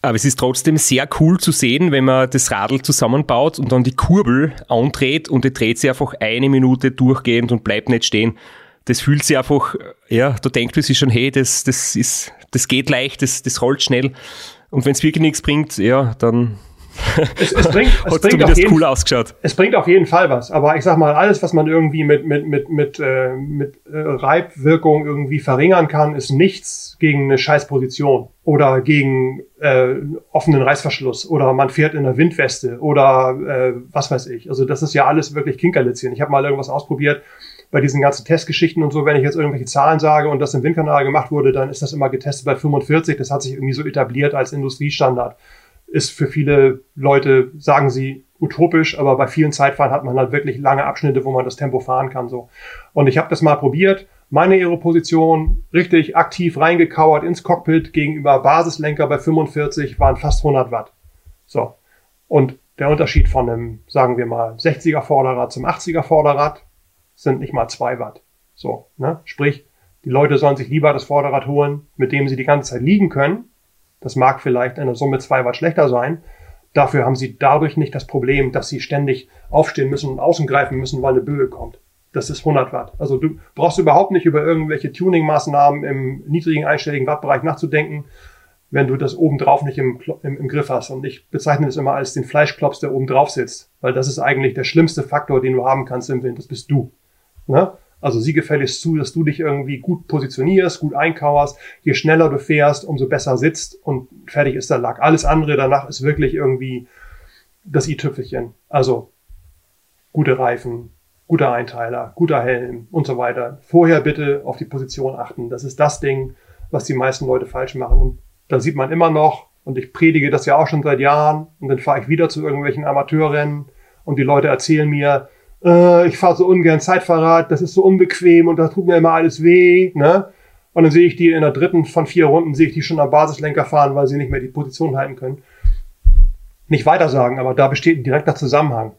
[SPEAKER 1] Aber es ist trotzdem sehr cool zu sehen, wenn man das Radl zusammenbaut und dann die Kurbel andreht und die dreht sich einfach eine Minute durchgehend und bleibt nicht stehen das fühlt sich einfach, ja, da denkt man sich schon, hey, das, das ist, das geht leicht, das, das rollt schnell. Und wenn es wirklich nichts bringt, ja, dann
[SPEAKER 6] es, es bringt, es bringt auf jeden, cool ausgeschaut. Es bringt auf jeden Fall was. Aber ich sag mal, alles, was man irgendwie mit, mit, mit, mit, äh, mit äh, Reibwirkung irgendwie verringern kann, ist nichts gegen eine Scheißposition oder gegen äh, offenen Reißverschluss oder man fährt in einer Windweste oder äh, was weiß ich. Also das ist ja alles wirklich Kinkerlitzchen. Ich habe mal irgendwas ausprobiert, bei diesen ganzen Testgeschichten und so, wenn ich jetzt irgendwelche Zahlen sage und das im Windkanal gemacht wurde, dann ist das immer getestet bei 45. Das hat sich irgendwie so etabliert als Industriestandard. Ist für viele Leute, sagen sie, utopisch, aber bei vielen Zeitfahren hat man halt wirklich lange Abschnitte, wo man das Tempo fahren kann. so. Und ich habe das mal probiert. Meine Aeroposition richtig aktiv reingekauert ins Cockpit gegenüber Basislenker bei 45 waren fast 100 Watt. So. Und der Unterschied von einem, sagen wir mal, 60er Vorderrad zum 80er Vorderrad sind nicht mal zwei Watt. So, ne? Sprich, die Leute sollen sich lieber das Vorderrad holen, mit dem sie die ganze Zeit liegen können. Das mag vielleicht in der Summe zwei Watt schlechter sein. Dafür haben sie dadurch nicht das Problem, dass sie ständig aufstehen müssen und außen greifen müssen, weil eine Böe kommt. Das ist 100 Watt. Also du brauchst überhaupt nicht über irgendwelche Tuning-Maßnahmen im niedrigen einstelligen Wattbereich nachzudenken, wenn du das obendrauf nicht im, im, im Griff hast. Und ich bezeichne das immer als den Fleischklops, der oben drauf sitzt. Weil das ist eigentlich der schlimmste Faktor, den du haben kannst im Wind. Das bist du. Ne? Also sieh gefälligst zu, dass du dich irgendwie gut positionierst, gut einkauerst. Je schneller du fährst, umso besser sitzt und fertig ist der Lack. Alles andere danach ist wirklich irgendwie das i-Tüpfelchen. Also gute Reifen, guter Einteiler, guter Helm und so weiter. Vorher bitte auf die Position achten. Das ist das Ding, was die meisten Leute falsch machen. Und da sieht man immer noch, und ich predige das ja auch schon seit Jahren, und dann fahre ich wieder zu irgendwelchen Amateurrennen und die Leute erzählen mir, äh, ich fahre so ungern Zeitfahrrad, das ist so unbequem und da tut mir immer alles weh, ne? Und dann sehe ich die in der dritten von vier Runden, sehe ich die schon am Basislenker fahren, weil sie nicht mehr die Position halten können. Nicht weiter sagen, aber da besteht ein direkter Zusammenhang.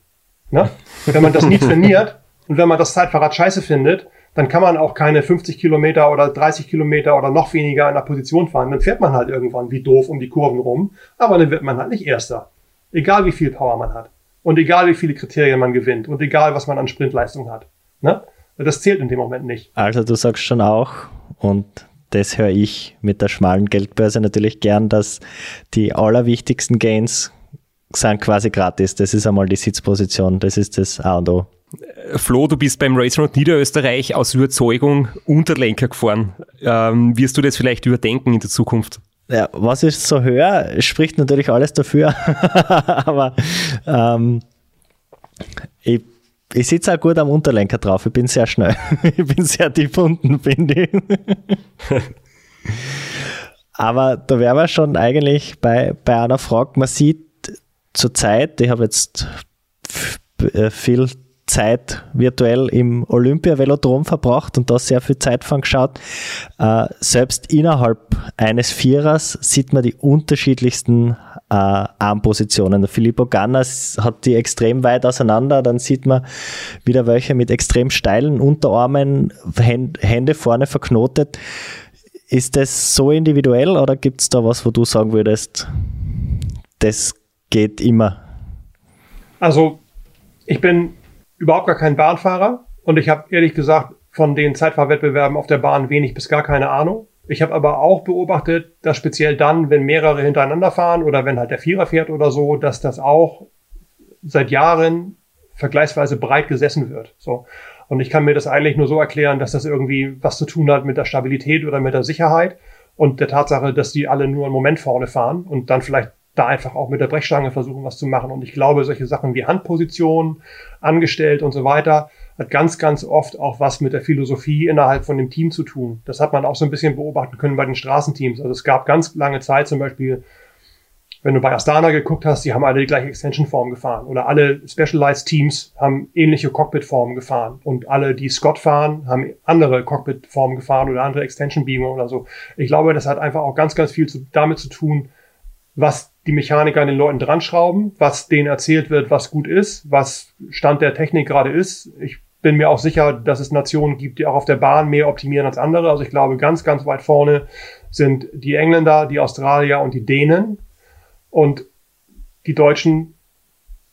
[SPEAKER 6] Ne? Wenn man das nie trainiert und wenn man das Zeitfahrrad scheiße findet, dann kann man auch keine 50 Kilometer oder 30 Kilometer oder noch weniger in der Position fahren. Dann fährt man halt irgendwann wie doof um die Kurven rum, aber dann wird man halt nicht Erster. Egal wie viel Power man hat. Und egal, wie viele Kriterien man gewinnt und egal, was man an Sprintleistung hat. Ne? Das zählt in dem Moment nicht.
[SPEAKER 5] Also du sagst schon auch, und das höre ich mit der schmalen Geldbörse natürlich gern, dass die allerwichtigsten Gains sind quasi gratis. Das ist einmal die Sitzposition, das ist das A und O.
[SPEAKER 1] Flo, du bist beim Race Round Niederösterreich aus Überzeugung Unterlenker gefahren. Ähm, wirst du das vielleicht überdenken in der Zukunft?
[SPEAKER 5] Ja, was ich so höre, spricht natürlich alles dafür. Aber ähm, ich, ich sitze auch gut am Unterlenker drauf. Ich bin sehr schnell. ich bin sehr tief unten, finde ich. Aber da wären wir schon eigentlich bei, bei einer Frage. Man sieht zur Zeit, ich habe jetzt äh, viel Zeit virtuell im Olympia-Velodrom verbracht und da sehr viel Zeit von geschaut. Äh, selbst innerhalb eines Vierers sieht man die unterschiedlichsten äh, Armpositionen. Der Filippo Gannas hat die extrem weit auseinander, dann sieht man wieder welche mit extrem steilen Unterarmen, Hände vorne verknotet. Ist das so individuell oder gibt es da was, wo du sagen würdest, das geht immer?
[SPEAKER 6] Also ich bin überhaupt gar kein Bahnfahrer und ich habe ehrlich gesagt von den Zeitfahrwettbewerben auf der Bahn wenig bis gar keine Ahnung. Ich habe aber auch beobachtet, dass speziell dann, wenn mehrere hintereinander fahren oder wenn halt der Vierer fährt oder so, dass das auch seit Jahren vergleichsweise breit gesessen wird. So. Und ich kann mir das eigentlich nur so erklären, dass das irgendwie was zu tun hat mit der Stabilität oder mit der Sicherheit und der Tatsache, dass die alle nur einen Moment vorne fahren und dann vielleicht da einfach auch mit der Brechstange versuchen, was zu machen. Und ich glaube, solche Sachen wie Handposition, angestellt und so weiter, hat ganz, ganz oft auch was mit der Philosophie innerhalb von dem Team zu tun. Das hat man auch so ein bisschen beobachten können bei den Straßenteams. Also es gab ganz lange Zeit zum Beispiel wenn du bei Astana geguckt hast, die haben alle die gleiche Extension-Form gefahren. Oder alle Specialized Teams haben ähnliche Cockpit-Formen gefahren. Und alle, die Scott fahren, haben andere Cockpit-Formen gefahren oder andere Extension-Beamer oder so. Ich glaube, das hat einfach auch ganz, ganz viel zu, damit zu tun, was die Mechaniker an den Leuten dran schrauben, was denen erzählt wird, was gut ist, was Stand der Technik gerade ist. Ich bin mir auch sicher, dass es Nationen gibt, die auch auf der Bahn mehr optimieren als andere. Also ich glaube, ganz, ganz weit vorne sind die Engländer, die Australier und die Dänen. Und die Deutschen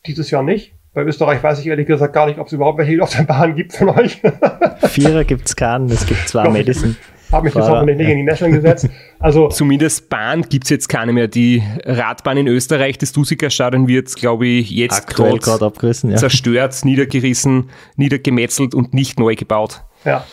[SPEAKER 6] dieses Jahr nicht. Bei Österreich weiß ich ehrlich gesagt gar nicht, ob es überhaupt welche auf der Bahn gibt von euch.
[SPEAKER 5] Vierer gibt es keinen, es gibt zwar Madison.
[SPEAKER 6] Habe mich jetzt hoffentlich nicht in die Nesseln gesetzt.
[SPEAKER 1] Also, Zumindest Bahn gibt es jetzt keine mehr. Die Radbahn in Österreich, das Dusiker-Stadion wird, glaube ich, jetzt
[SPEAKER 5] gerade abgerissen,
[SPEAKER 1] ja. zerstört, niedergerissen, niedergemetzelt und nicht neu gebaut.
[SPEAKER 6] Ja,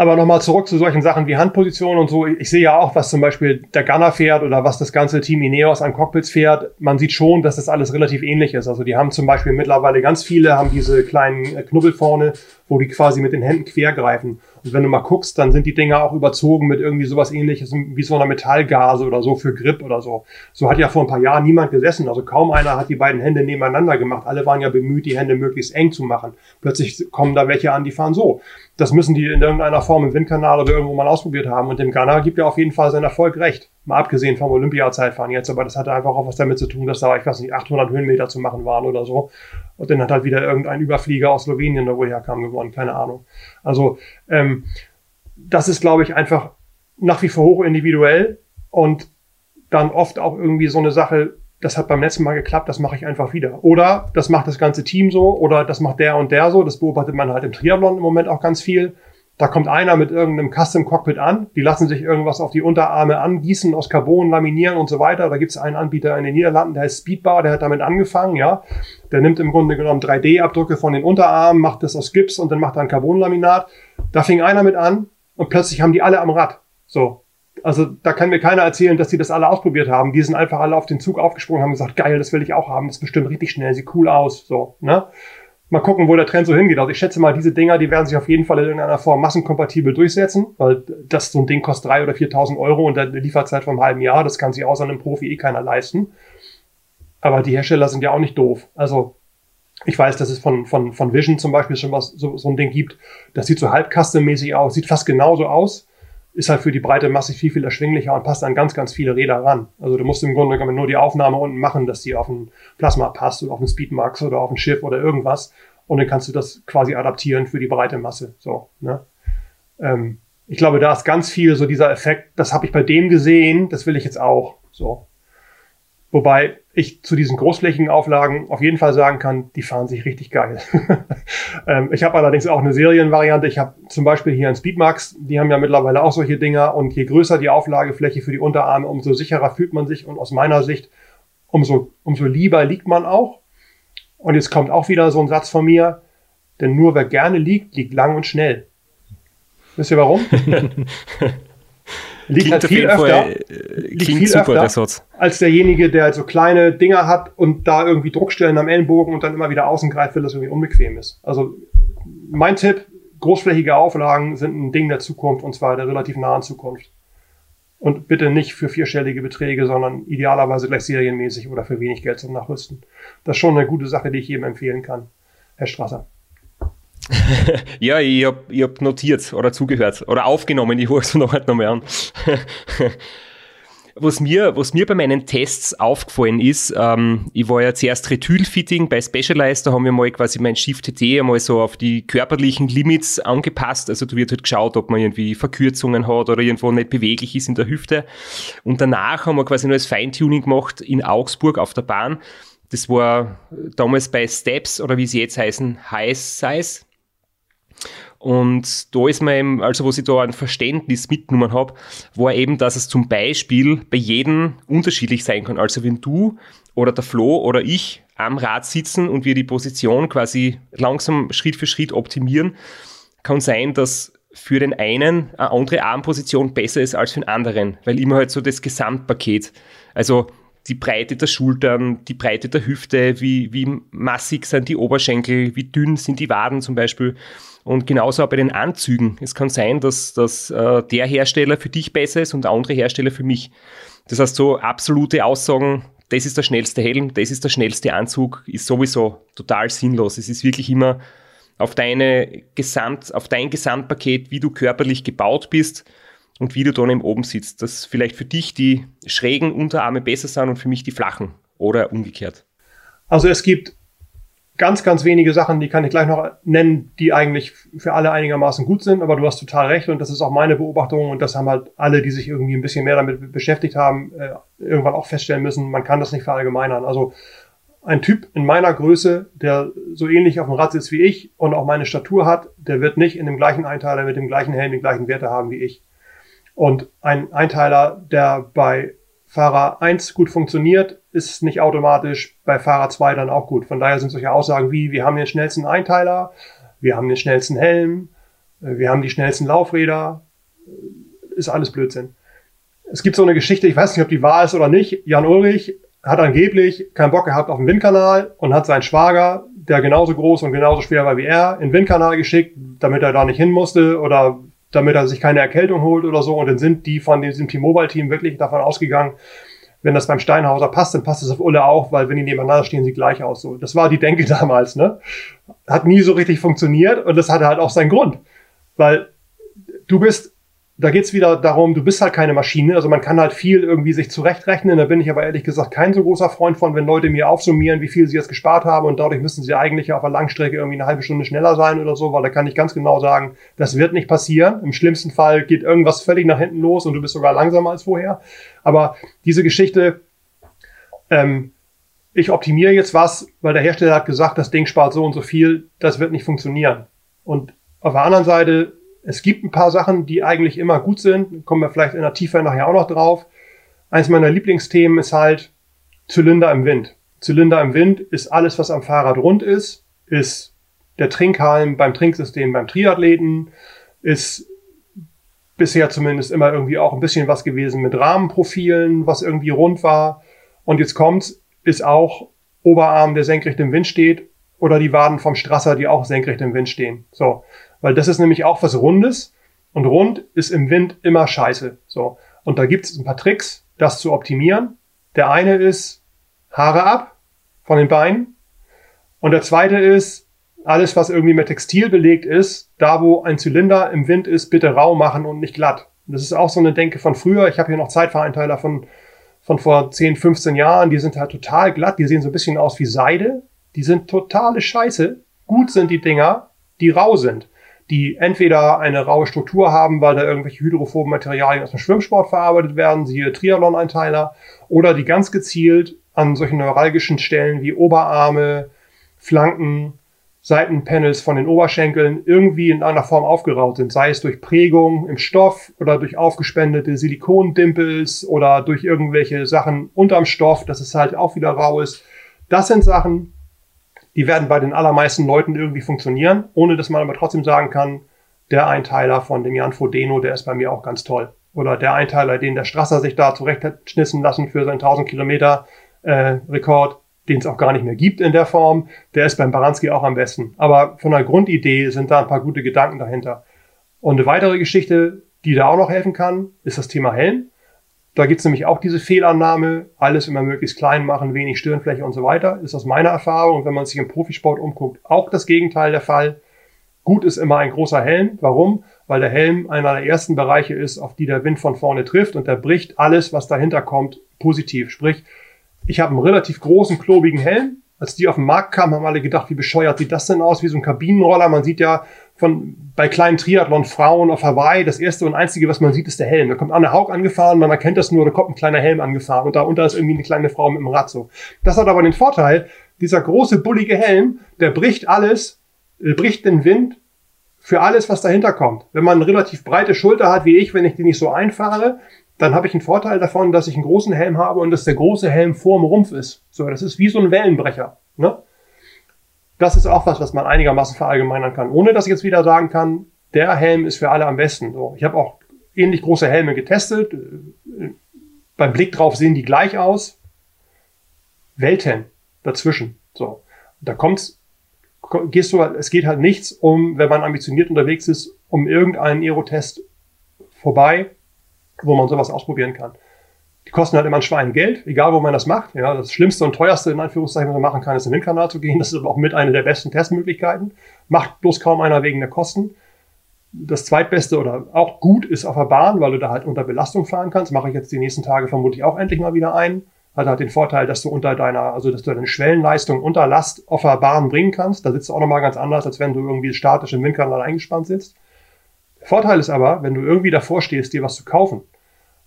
[SPEAKER 6] aber nochmal zurück zu solchen Sachen wie Handposition und so. Ich sehe ja auch, was zum Beispiel der Gunner fährt oder was das ganze Team Ineos an Cockpits fährt. Man sieht schon, dass das alles relativ ähnlich ist. Also die haben zum Beispiel mittlerweile ganz viele, haben diese kleinen Knubbel vorne, wo die quasi mit den Händen quer greifen. Und wenn du mal guckst, dann sind die Dinger auch überzogen mit irgendwie sowas ähnliches wie so einer Metallgase oder so für Grip oder so. So hat ja vor ein paar Jahren niemand gesessen. Also kaum einer hat die beiden Hände nebeneinander gemacht. Alle waren ja bemüht, die Hände möglichst eng zu machen. Plötzlich kommen da welche an, die fahren so. Das müssen die in irgendeiner Form im Windkanal oder irgendwo mal ausprobiert haben. Und dem Ghana gibt ja auf jeden Fall seinen Erfolg recht. Mal abgesehen vom Olympia-Zeitfahren jetzt. Aber das hatte einfach auch was damit zu tun, dass da, ich weiß nicht, 800 Höhenmeter zu machen waren oder so. Und dann hat halt wieder irgendein Überflieger aus Slowenien, da woher kam, gewonnen. Keine Ahnung. Also, ähm, das ist, glaube ich, einfach nach wie vor hoch individuell und dann oft auch irgendwie so eine Sache, das hat beim letzten Mal geklappt, das mache ich einfach wieder. Oder das macht das ganze Team so oder das macht der und der so. Das beobachtet man halt im Triathlon im Moment auch ganz viel. Da kommt einer mit irgendeinem Custom Cockpit an, die lassen sich irgendwas auf die Unterarme angießen, aus Carbon laminieren und so weiter. Da gibt es einen Anbieter in den Niederlanden, der heißt Speedbar, der hat damit angefangen, ja. Der nimmt im Grunde genommen 3D-Abdrücke von den Unterarmen, macht das aus Gips und dann macht er ein Carbonlaminat. Da fing einer mit an, und plötzlich haben die alle am Rad. So. Also da kann mir keiner erzählen, dass die das alle ausprobiert haben. Die sind einfach alle auf den Zug aufgesprungen, haben gesagt, geil, das will ich auch haben, das ist bestimmt richtig schnell, sieht cool aus. So, ne? Mal gucken, wo der Trend so hingeht. Also ich schätze mal, diese Dinger, die werden sich auf jeden Fall in irgendeiner Form massenkompatibel durchsetzen, weil das so ein Ding kostet drei oder 4.000 Euro und eine Lieferzeit vom halben Jahr, das kann sich außer einem Profi eh keiner leisten. Aber die Hersteller sind ja auch nicht doof. Also ich weiß, dass es von, von, von Vision zum Beispiel schon was, so, so ein Ding gibt. Das sieht so halb custom-mäßig aus, sieht fast genauso aus, ist halt für die breite Masse viel, viel erschwinglicher und passt an ganz, ganz viele Räder ran. Also du musst im Grunde genommen nur die Aufnahme unten machen, dass die auf ein Plasma passt oder auf ein Speedmax oder auf ein Schiff oder irgendwas. Und dann kannst du das quasi adaptieren für die breite Masse. So, ne? Ähm, ich glaube, da ist ganz viel so dieser Effekt, das habe ich bei dem gesehen, das will ich jetzt auch. So. Wobei ich zu diesen großflächigen Auflagen auf jeden Fall sagen kann, die fahren sich richtig geil. ähm, ich habe allerdings auch eine Serienvariante. Ich habe zum Beispiel hier ein Speedmax, die haben ja mittlerweile auch solche Dinger und je größer die Auflagefläche für die Unterarme, umso sicherer fühlt man sich und aus meiner Sicht umso, umso lieber liegt man auch. Und jetzt kommt auch wieder so ein Satz von mir, denn nur wer gerne liegt, liegt lang und schnell. Wisst ihr warum? liegt klingt halt viel öfter, Fall, äh, liegt viel super, öfter als derjenige, der halt so kleine Dinger hat und da irgendwie Druckstellen am Ellenbogen und dann immer wieder außen greift, weil das irgendwie unbequem ist. Also mein Tipp, großflächige Auflagen sind ein Ding der Zukunft und zwar der relativ nahen Zukunft. Und bitte nicht für vierstellige Beträge, sondern idealerweise gleich serienmäßig oder für wenig Geld zum Nachrüsten. Das ist schon eine gute Sache, die ich jedem empfehlen kann. Herr Strasser.
[SPEAKER 1] ja, ich habe ich hab notiert oder zugehört oder aufgenommen, ich höre es noch halt noch mal an. was, mir, was mir bei meinen Tests aufgefallen ist, ähm, ich war ja zuerst Retülfitting bei Specialized, da haben wir mal quasi mein Shift TT einmal so auf die körperlichen Limits angepasst. Also da wird halt geschaut, ob man irgendwie Verkürzungen hat oder irgendwo nicht beweglich ist in der Hüfte. Und danach haben wir quasi noch das Feintuning gemacht in Augsburg auf der Bahn. Das war damals bei Steps oder wie sie jetzt heißen, High Size. Und da ist mir eben, also was ich da ein Verständnis mitgenommen habe, war eben, dass es zum Beispiel bei jedem unterschiedlich sein kann. Also wenn du oder der Flo oder ich am Rad sitzen und wir die Position quasi langsam Schritt für Schritt optimieren, kann sein, dass für den einen eine andere Armposition besser ist als für den anderen, weil immer halt so das Gesamtpaket, also die Breite der Schultern, die Breite der Hüfte, wie, wie massig sind die Oberschenkel, wie dünn sind die Waden zum Beispiel. Und genauso auch bei den Anzügen. Es kann sein, dass, dass äh, der Hersteller für dich besser ist und der andere Hersteller für mich. Das heißt, so absolute Aussagen, das ist der schnellste Helm, das ist der schnellste Anzug, ist sowieso total sinnlos. Es ist wirklich immer auf, deine Gesamt, auf dein Gesamtpaket, wie du körperlich gebaut bist und wie du dann eben oben sitzt. Dass vielleicht für dich die schrägen Unterarme besser sind und für mich die flachen oder umgekehrt.
[SPEAKER 6] Also es gibt ganz, ganz wenige Sachen, die kann ich gleich noch nennen, die eigentlich für alle einigermaßen gut sind, aber du hast total recht und das ist auch meine Beobachtung und das haben halt alle, die sich irgendwie ein bisschen mehr damit beschäftigt haben, äh, irgendwann auch feststellen müssen, man kann das nicht verallgemeinern. Also ein Typ in meiner Größe, der so ähnlich auf dem Rad sitzt wie ich und auch meine Statur hat, der wird nicht in dem gleichen Einteiler mit dem gleichen Helm die gleichen Werte haben wie ich. Und ein Einteiler, der bei Fahrer 1 gut funktioniert, ist nicht automatisch bei Fahrer 2 dann auch gut. Von daher sind solche Aussagen wie, wir haben den schnellsten Einteiler, wir haben den schnellsten Helm, äh, wir haben die schnellsten Laufräder, äh, ist alles Blödsinn. Es gibt so eine Geschichte, ich weiß nicht, ob die wahr ist oder nicht. Jan Ulrich hat angeblich keinen Bock gehabt auf den Windkanal und hat seinen Schwager, der genauso groß und genauso schwer war wie er, in den Windkanal geschickt, damit er da nicht hin musste oder damit er sich keine Erkältung holt oder so. Und dann sind die von diesem T-Mobile-Team wirklich davon ausgegangen, wenn das beim Steinhauser passt, dann passt es auf Ulle auch, weil wenn die nebeneinander stehen, sieht gleich aus. So, das war die Denke damals. Ne, hat nie so richtig funktioniert und das hatte halt auch seinen Grund, weil du bist da geht's wieder darum, du bist halt keine Maschine, also man kann halt viel irgendwie sich zurechtrechnen. Da bin ich aber ehrlich gesagt kein so großer Freund von, wenn Leute mir aufsummieren, wie viel sie jetzt gespart haben und dadurch müssen sie eigentlich auf der Langstrecke irgendwie eine halbe Stunde schneller sein oder so, weil da kann ich ganz genau sagen, das wird nicht passieren. Im schlimmsten Fall geht irgendwas völlig nach hinten los und du bist sogar langsamer als vorher. Aber diese Geschichte, ähm, ich optimiere jetzt was, weil der Hersteller hat gesagt, das Ding spart so und so viel, das wird nicht funktionieren. Und auf der anderen Seite es gibt ein paar Sachen, die eigentlich immer gut sind. Kommen wir vielleicht in der Tiefe nachher auch noch drauf. Eins meiner Lieblingsthemen ist halt Zylinder im Wind. Zylinder im Wind ist alles, was am Fahrrad rund ist, ist der Trinkhalm beim Trinksystem beim Triathleten, ist bisher zumindest immer irgendwie auch ein bisschen was gewesen mit Rahmenprofilen, was irgendwie rund war. Und jetzt kommt's, ist auch Oberarm, der senkrecht im Wind steht, oder die Waden vom Strasser, die auch senkrecht im Wind stehen. So. Weil das ist nämlich auch was Rundes und rund ist im Wind immer scheiße. So. Und da gibt es ein paar Tricks, das zu optimieren. Der eine ist Haare ab von den Beinen. Und der zweite ist, alles, was irgendwie mit Textil belegt ist, da wo ein Zylinder im Wind ist, bitte rau machen und nicht glatt. Das ist auch so eine Denke von früher. Ich habe hier noch Zeitvereinteiler von, von vor 10, 15 Jahren. Die sind halt total glatt. Die sehen so ein bisschen aus wie Seide. Die sind totale Scheiße. Gut sind die Dinger, die rau sind die entweder eine raue Struktur haben, weil da irgendwelche hydrophoben Materialien aus dem Schwimmsport verarbeitet werden, siehe Triathlon-Einteiler, oder die ganz gezielt an solchen neuralgischen Stellen wie Oberarme, Flanken, Seitenpanels von den Oberschenkeln irgendwie in einer Form aufgeraut sind, sei es durch Prägung im Stoff oder durch aufgespendete Silikondimpels oder durch irgendwelche Sachen unterm Stoff, dass es halt auch wieder rau ist. Das sind Sachen, die werden bei den allermeisten Leuten irgendwie funktionieren, ohne dass man aber trotzdem sagen kann, der Einteiler von dem Jan Frodeno, der ist bei mir auch ganz toll. Oder der Einteiler, den der Strasser sich da zurecht hat schnitzen lassen für seinen 1000 Kilometer äh, Rekord, den es auch gar nicht mehr gibt in der Form, der ist beim Baranski auch am besten. Aber von der Grundidee sind da ein paar gute Gedanken dahinter. Und eine weitere Geschichte, die da auch noch helfen kann, ist das Thema Helm. Da gibt es nämlich auch diese Fehlannahme, alles immer möglichst klein machen, wenig Stirnfläche und so weiter. Ist aus meiner Erfahrung, wenn man sich im Profisport umguckt, auch das Gegenteil der Fall. Gut ist immer ein großer Helm. Warum? Weil der Helm einer der ersten Bereiche ist, auf die der Wind von vorne trifft und der bricht alles, was dahinter kommt, positiv. Sprich, ich habe einen relativ großen, klobigen Helm. Als die auf den Markt kamen, haben alle gedacht, wie bescheuert sieht das denn aus? Wie so ein Kabinenroller. Man sieht ja von, bei kleinen Triathlon-Frauen auf Hawaii, das erste und einzige, was man sieht, ist der Helm. Da kommt Anne Haug angefahren, man erkennt das nur, da kommt ein kleiner Helm angefahren und darunter ist irgendwie eine kleine Frau mit dem Rad so. Das hat aber den Vorteil, dieser große, bullige Helm, der bricht alles, äh, bricht den Wind für alles, was dahinter kommt. Wenn man eine relativ breite Schulter hat, wie ich, wenn ich die nicht so einfahre, dann habe ich einen Vorteil davon, dass ich einen großen Helm habe und dass der große Helm vorm Rumpf ist. So, das ist wie so ein Wellenbrecher. Ne? Das ist auch was, was man einigermaßen verallgemeinern kann, ohne dass ich jetzt wieder sagen kann, der Helm ist für alle am besten. So, ich habe auch ähnlich große Helme getestet. Beim Blick drauf sehen die gleich aus. Welten dazwischen. So, da kommt's, gehst du, es geht halt nichts um, wenn man ambitioniert unterwegs ist, um irgendeinen Aerotest vorbei, wo man sowas ausprobieren kann. Die kosten halt immer ein Schwein Geld, egal wo man das macht. Ja, das Schlimmste und teuerste, in Anführungszeichen, was man machen kann, ist in den Windkanal zu gehen. Das ist aber auch mit einer der besten Testmöglichkeiten. Macht bloß kaum einer wegen der Kosten. Das zweitbeste oder auch gut ist auf der Bahn, weil du da halt unter Belastung fahren kannst. Mache ich jetzt die nächsten Tage vermutlich auch endlich mal wieder ein. Hat halt den Vorteil, dass du unter deiner, also dass du deine Schwellenleistung unter Last auf der Bahn bringen kannst. Da sitzt du auch nochmal ganz anders, als wenn du irgendwie statisch im Windkanal eingespannt sitzt. Der Vorteil ist aber, wenn du irgendwie davor stehst, dir was zu kaufen,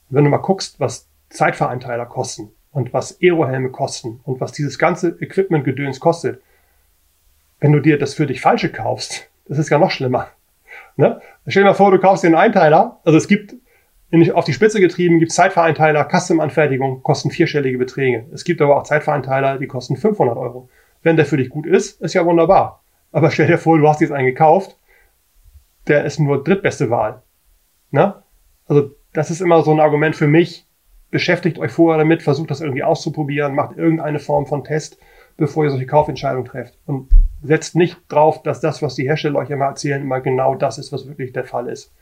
[SPEAKER 6] wenn du mal guckst, was Zeitvereinteiler kosten und was Aerohelme kosten und was dieses ganze Equipment-Gedöns kostet, wenn du dir das für dich falsche kaufst, das ist ja noch schlimmer. Ne? Stell dir mal vor, du kaufst dir einen Einteiler, also es gibt auf die Spitze getrieben, gibt Zeitvereinteiler, Custom-Anfertigung, kosten vierstellige Beträge. Es gibt aber auch Zeitvereinteiler, die kosten 500 Euro. Wenn der für dich gut ist, ist ja wunderbar. Aber stell dir vor, du hast jetzt einen gekauft, der ist nur drittbeste Wahl. Ne? Also das ist immer so ein Argument für mich, beschäftigt euch vorher damit, versucht das irgendwie auszuprobieren, macht irgendeine Form von Test, bevor ihr solche Kaufentscheidungen trefft. Und setzt nicht drauf, dass das, was die Hersteller euch immer erzählen, immer genau das ist, was wirklich der Fall ist.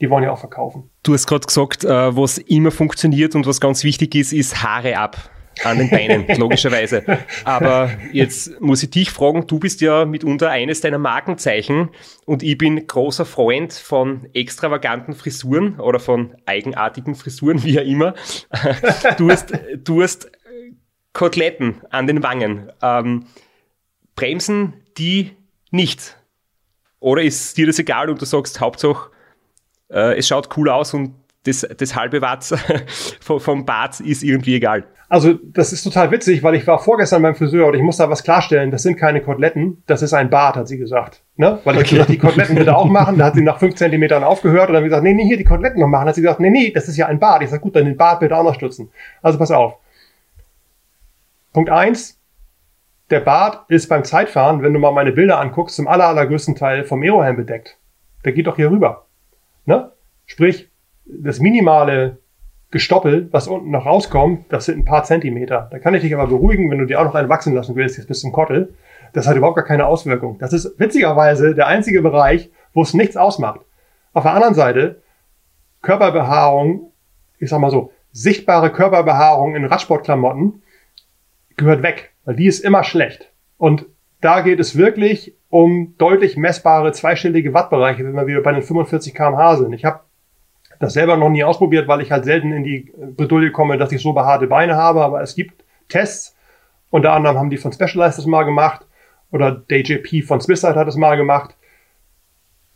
[SPEAKER 6] Die wollen ja auch verkaufen.
[SPEAKER 7] Du hast gerade gesagt, äh, was immer funktioniert und was ganz wichtig ist, ist Haare ab an den Beinen, logischerweise. Aber jetzt muss ich dich fragen, du bist ja mitunter eines deiner Markenzeichen und ich bin großer Freund von extravaganten Frisuren oder von eigenartigen Frisuren, wie auch immer. Du hast, du hast Koteletten an den Wangen. Ähm, bremsen die nicht? Oder ist dir das egal und du sagst Hauptsache, äh, es schaut cool aus und das, das halbe Watt vom Bart ist irgendwie egal.
[SPEAKER 6] Also, das ist total witzig, weil ich war vorgestern beim Friseur und ich muss da was klarstellen. Das sind keine Koteletten, das ist ein Bart, hat sie gesagt. Ne? Weil ich okay. gesagt, die Koteletten bitte auch machen. Da hat sie nach fünf Zentimetern aufgehört und dann gesagt, nee, nee, hier die Koteletten noch machen. Da hat sie gesagt, nee, nee, das ist ja ein Bart. Ich sage, gut, dann den Bart bitte auch noch stützen. Also pass auf. Punkt eins: Der Bart ist beim Zeitfahren, wenn du mal meine Bilder anguckst, zum aller, allergrößten Teil vom Aerohelm bedeckt. Der geht doch hier rüber. Ne? Sprich, das minimale Gestoppel, was unten noch rauskommt, das sind ein paar Zentimeter. Da kann ich dich aber beruhigen, wenn du dir auch noch einen wachsen lassen willst, jetzt bis zum Kottel. Das hat überhaupt gar keine Auswirkung. Das ist witzigerweise der einzige Bereich, wo es nichts ausmacht. Auf der anderen Seite, Körperbehaarung, ich sag mal so, sichtbare Körperbehaarung in Radsportklamotten gehört weg, weil die ist immer schlecht. Und da geht es wirklich um deutlich messbare zweistellige Wattbereiche, wenn wir wieder bei den 45 kmh sind. Ich habe das selber noch nie ausprobiert, weil ich halt selten in die Bredouille komme, dass ich so behaarte Beine habe, aber es gibt Tests. Unter anderem haben die von Specialized das mal gemacht oder DJP von Swisside hat das mal gemacht.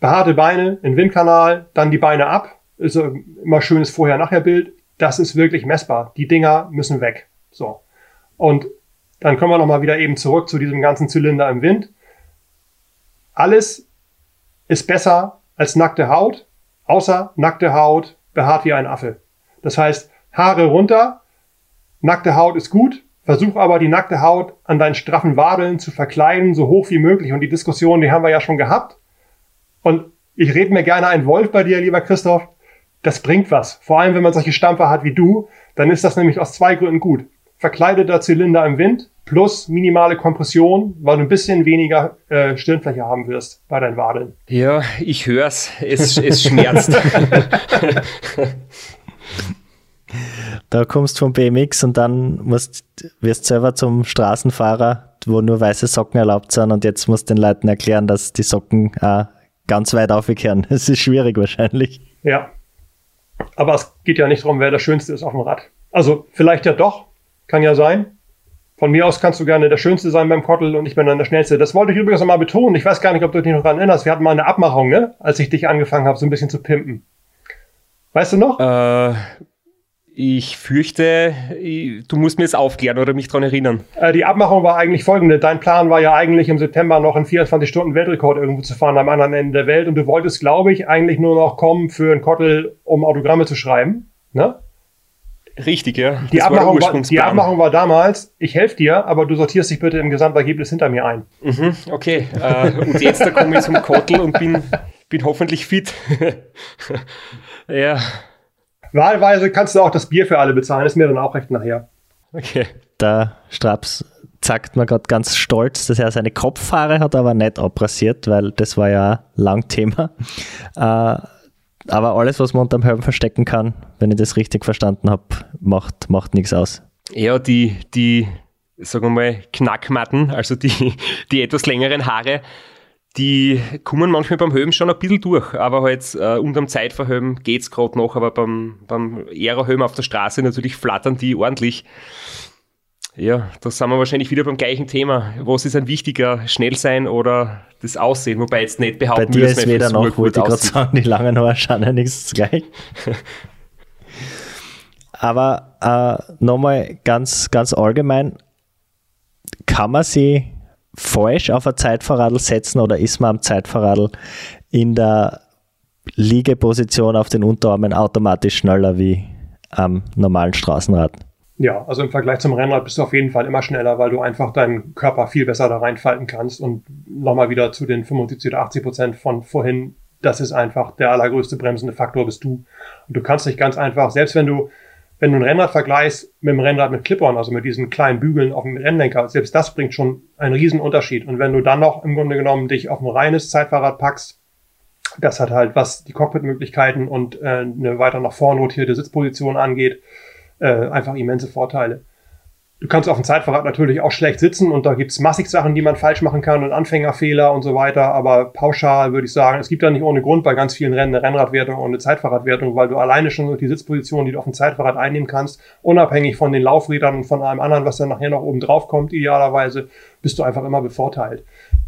[SPEAKER 6] Behaarte Beine in Windkanal, dann die Beine ab. Ist immer schönes Vorher-Nachher-Bild. Das ist wirklich messbar. Die Dinger müssen weg. So. Und dann kommen wir nochmal wieder eben zurück zu diesem ganzen Zylinder im Wind. Alles ist besser als nackte Haut außer nackte Haut, behaart wie ein Affe. Das heißt, Haare runter, nackte Haut ist gut, versuch aber die nackte Haut an deinen straffen Wadeln zu verkleiden, so hoch wie möglich. Und die Diskussion, die haben wir ja schon gehabt. Und ich rede mir gerne ein Wolf bei dir, lieber Christoph. Das bringt was. Vor allem, wenn man solche Stampfer hat wie du, dann ist das nämlich aus zwei Gründen gut. Verkleideter Zylinder im Wind plus minimale Kompression, weil du ein bisschen weniger äh, Stirnfläche haben wirst bei deinen Wadeln.
[SPEAKER 7] Ja, ich hör's. Es, es schmerzt.
[SPEAKER 5] da kommst du vom BMX und dann musst, wirst selber zum Straßenfahrer, wo nur weiße Socken erlaubt sind und jetzt musst du den Leuten erklären, dass die Socken äh, ganz weit aufkehren. Das ist schwierig wahrscheinlich.
[SPEAKER 6] Ja. Aber es geht ja nicht darum, wer der Schönste ist auf dem Rad. Also vielleicht ja doch, kann ja sein. Von mir aus kannst du gerne der Schönste sein beim Kottel und ich bin dann der Schnellste. Das wollte ich übrigens nochmal betonen. Ich weiß gar nicht, ob du dich noch daran erinnerst. Wir hatten mal eine Abmachung, ne? Als ich dich angefangen habe, so ein bisschen zu pimpen. Weißt du noch?
[SPEAKER 7] Äh, ich fürchte, du musst mir jetzt aufklären oder mich daran erinnern.
[SPEAKER 6] Äh, die Abmachung war eigentlich folgende. Dein Plan war ja eigentlich im September noch einen 24 Stunden Weltrekord irgendwo zu fahren am anderen Ende der Welt und du wolltest, glaube ich, eigentlich nur noch kommen für einen Kottel, um Autogramme zu schreiben. Ne?
[SPEAKER 1] Richtig, ja.
[SPEAKER 6] Die,
[SPEAKER 1] Das war der
[SPEAKER 6] Abmachung war, die. Abmachung war damals, ich helfe dir, aber du sortierst dich bitte im Gesamtergebnis hinter mir ein.
[SPEAKER 1] Mhm, okay, äh, und jetzt da komme ich zum Kottel und bin, bin hoffentlich fit. ja,
[SPEAKER 6] Wahlweise kannst du auch das Bier für alle bezahlen, ist mir dann auch recht nachher.
[SPEAKER 1] okay.
[SPEAKER 5] Der Straps sagt mir gerade ganz stolz, dass er seine Kopfhaare hat, aber nicht abrasiert, weil das war ja lang Thema. Äh, aber alles, was man unterm Helm verstecken kann, wenn ich das richtig verstanden habe, macht, macht nichts aus.
[SPEAKER 1] Ja, die, die, sagen wir mal, Knackmatten, also die, die etwas längeren Haare, die kommen manchmal beim Helm schon ein bisschen durch, aber halt äh, unterm Zeitverhelm geht's gerade noch, aber beim, beim Aerohelm auf der Straße natürlich flattern die ordentlich. Ja, da sind wir wahrscheinlich wieder beim gleichen Thema. Was ist ein wichtiger, schnell sein oder das Aussehen? Wobei jetzt nicht
[SPEAKER 5] Bei
[SPEAKER 1] behaupten
[SPEAKER 5] dir
[SPEAKER 1] wir,
[SPEAKER 5] ist weder noch, wollte ich gerade sagen, die langen Haare schauen ja nichts gleich. Aber äh, nochmal ganz, ganz allgemein, kann man sie falsch auf ein Zeitverradl setzen oder ist man am Zeitverradl in der Liegeposition auf den Unterarmen automatisch schneller wie am normalen Straßenrad?
[SPEAKER 6] Ja, also im Vergleich zum Rennrad bist du auf jeden Fall immer schneller, weil du einfach deinen Körper viel besser da reinfalten kannst. Und nochmal wieder zu den 75 oder 80 Prozent von vorhin, das ist einfach der allergrößte bremsende Faktor bist du. Und du kannst dich ganz einfach, selbst wenn du, wenn du ein Rennrad vergleichst mit dem Rennrad mit Clip-On, also mit diesen kleinen Bügeln auf dem Rennlenker, selbst das bringt schon einen riesen Unterschied. Und wenn du dann noch im Grunde genommen dich auf ein reines Zeitfahrrad packst, das hat halt, was die Cockpit-Möglichkeiten und äh, eine weiter nach vorn rotierte Sitzposition angeht, äh, einfach immense Vorteile. Du kannst auf dem Zeitfahrrad natürlich auch schlecht sitzen und da gibt's massig Sachen, die man falsch machen kann und Anfängerfehler und so weiter, aber pauschal würde ich sagen, es gibt da nicht ohne Grund bei ganz vielen Rennen eine Rennradwertung und eine Zeitfahrradwertung, weil du alleine schon durch die Sitzposition, die du auf dem Zeitfahrrad einnehmen kannst, unabhängig von den Laufrädern und von allem anderen, was dann nachher noch oben drauf kommt, idealerweise, bist du einfach immer bevorteilt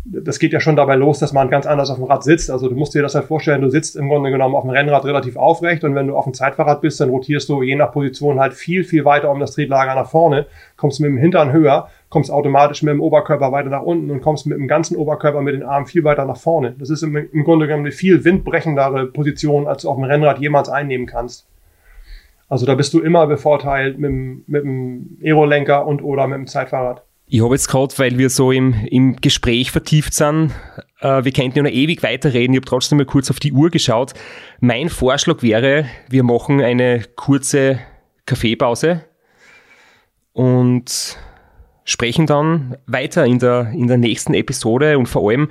[SPEAKER 6] das geht ja schon dabei los, dass man ganz anders auf dem Rad sitzt. Also du musst dir das halt vorstellen, du sitzt im Grunde genommen auf dem Rennrad relativ aufrecht und wenn du auf dem Zeitfahrrad bist, dann rotierst du je nach Position halt viel, viel weiter um das Tretlager nach vorne, kommst mit dem Hintern höher, kommst automatisch mit dem Oberkörper weiter nach unten und kommst mit dem ganzen Oberkörper mit den Armen viel weiter nach vorne. Das ist im, Grunde genommen eine viel windbrechendere Position, als du auf dem Rennrad jemals einnehmen kannst. Also da bist du immer bevorteilt mit dem, mit dem Aerolenker und oder mit dem Zeitfahrrad.
[SPEAKER 1] Ich habe jetzt gerade, weil wir so im, im Gespräch vertieft sind, äh, wir könnten ja noch ewig weiterreden, ich habe trotzdem mal kurz auf die Uhr geschaut. Mein Vorschlag wäre, wir machen eine kurze Kaffeepause und sprechen dann weiter in der, in der nächsten Episode und vor allem,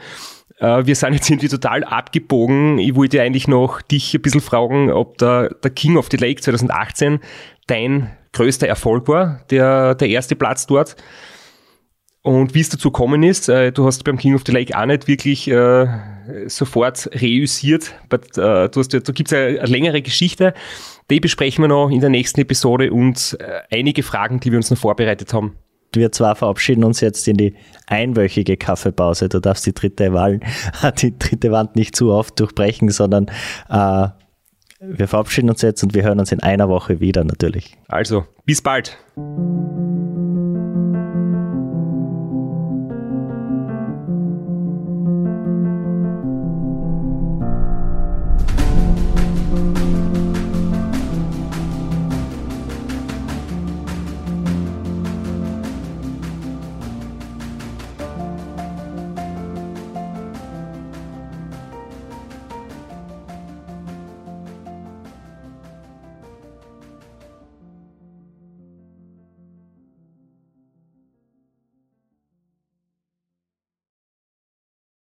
[SPEAKER 1] äh, wir sind jetzt irgendwie total abgebogen. Ich wollte eigentlich noch dich ein bisschen fragen, ob der, der King of the Lake 2018 dein größter Erfolg war, der, der erste Platz dort. Und wie es dazu gekommen ist, äh, du hast beim King of the Lake auch nicht wirklich äh, sofort reüssiert, but, äh, du hast, da gibt es eine, eine längere Geschichte, die besprechen wir noch in der nächsten Episode und äh, einige Fragen, die wir uns noch vorbereitet haben.
[SPEAKER 5] Wir zwar verabschieden uns jetzt in die einwöchige Kaffeepause. Du darfst die dritte, Wahl, die dritte Wand nicht zu oft durchbrechen, sondern äh, wir verabschieden uns jetzt und wir hören uns in einer Woche wieder natürlich.
[SPEAKER 1] Also, bis bald.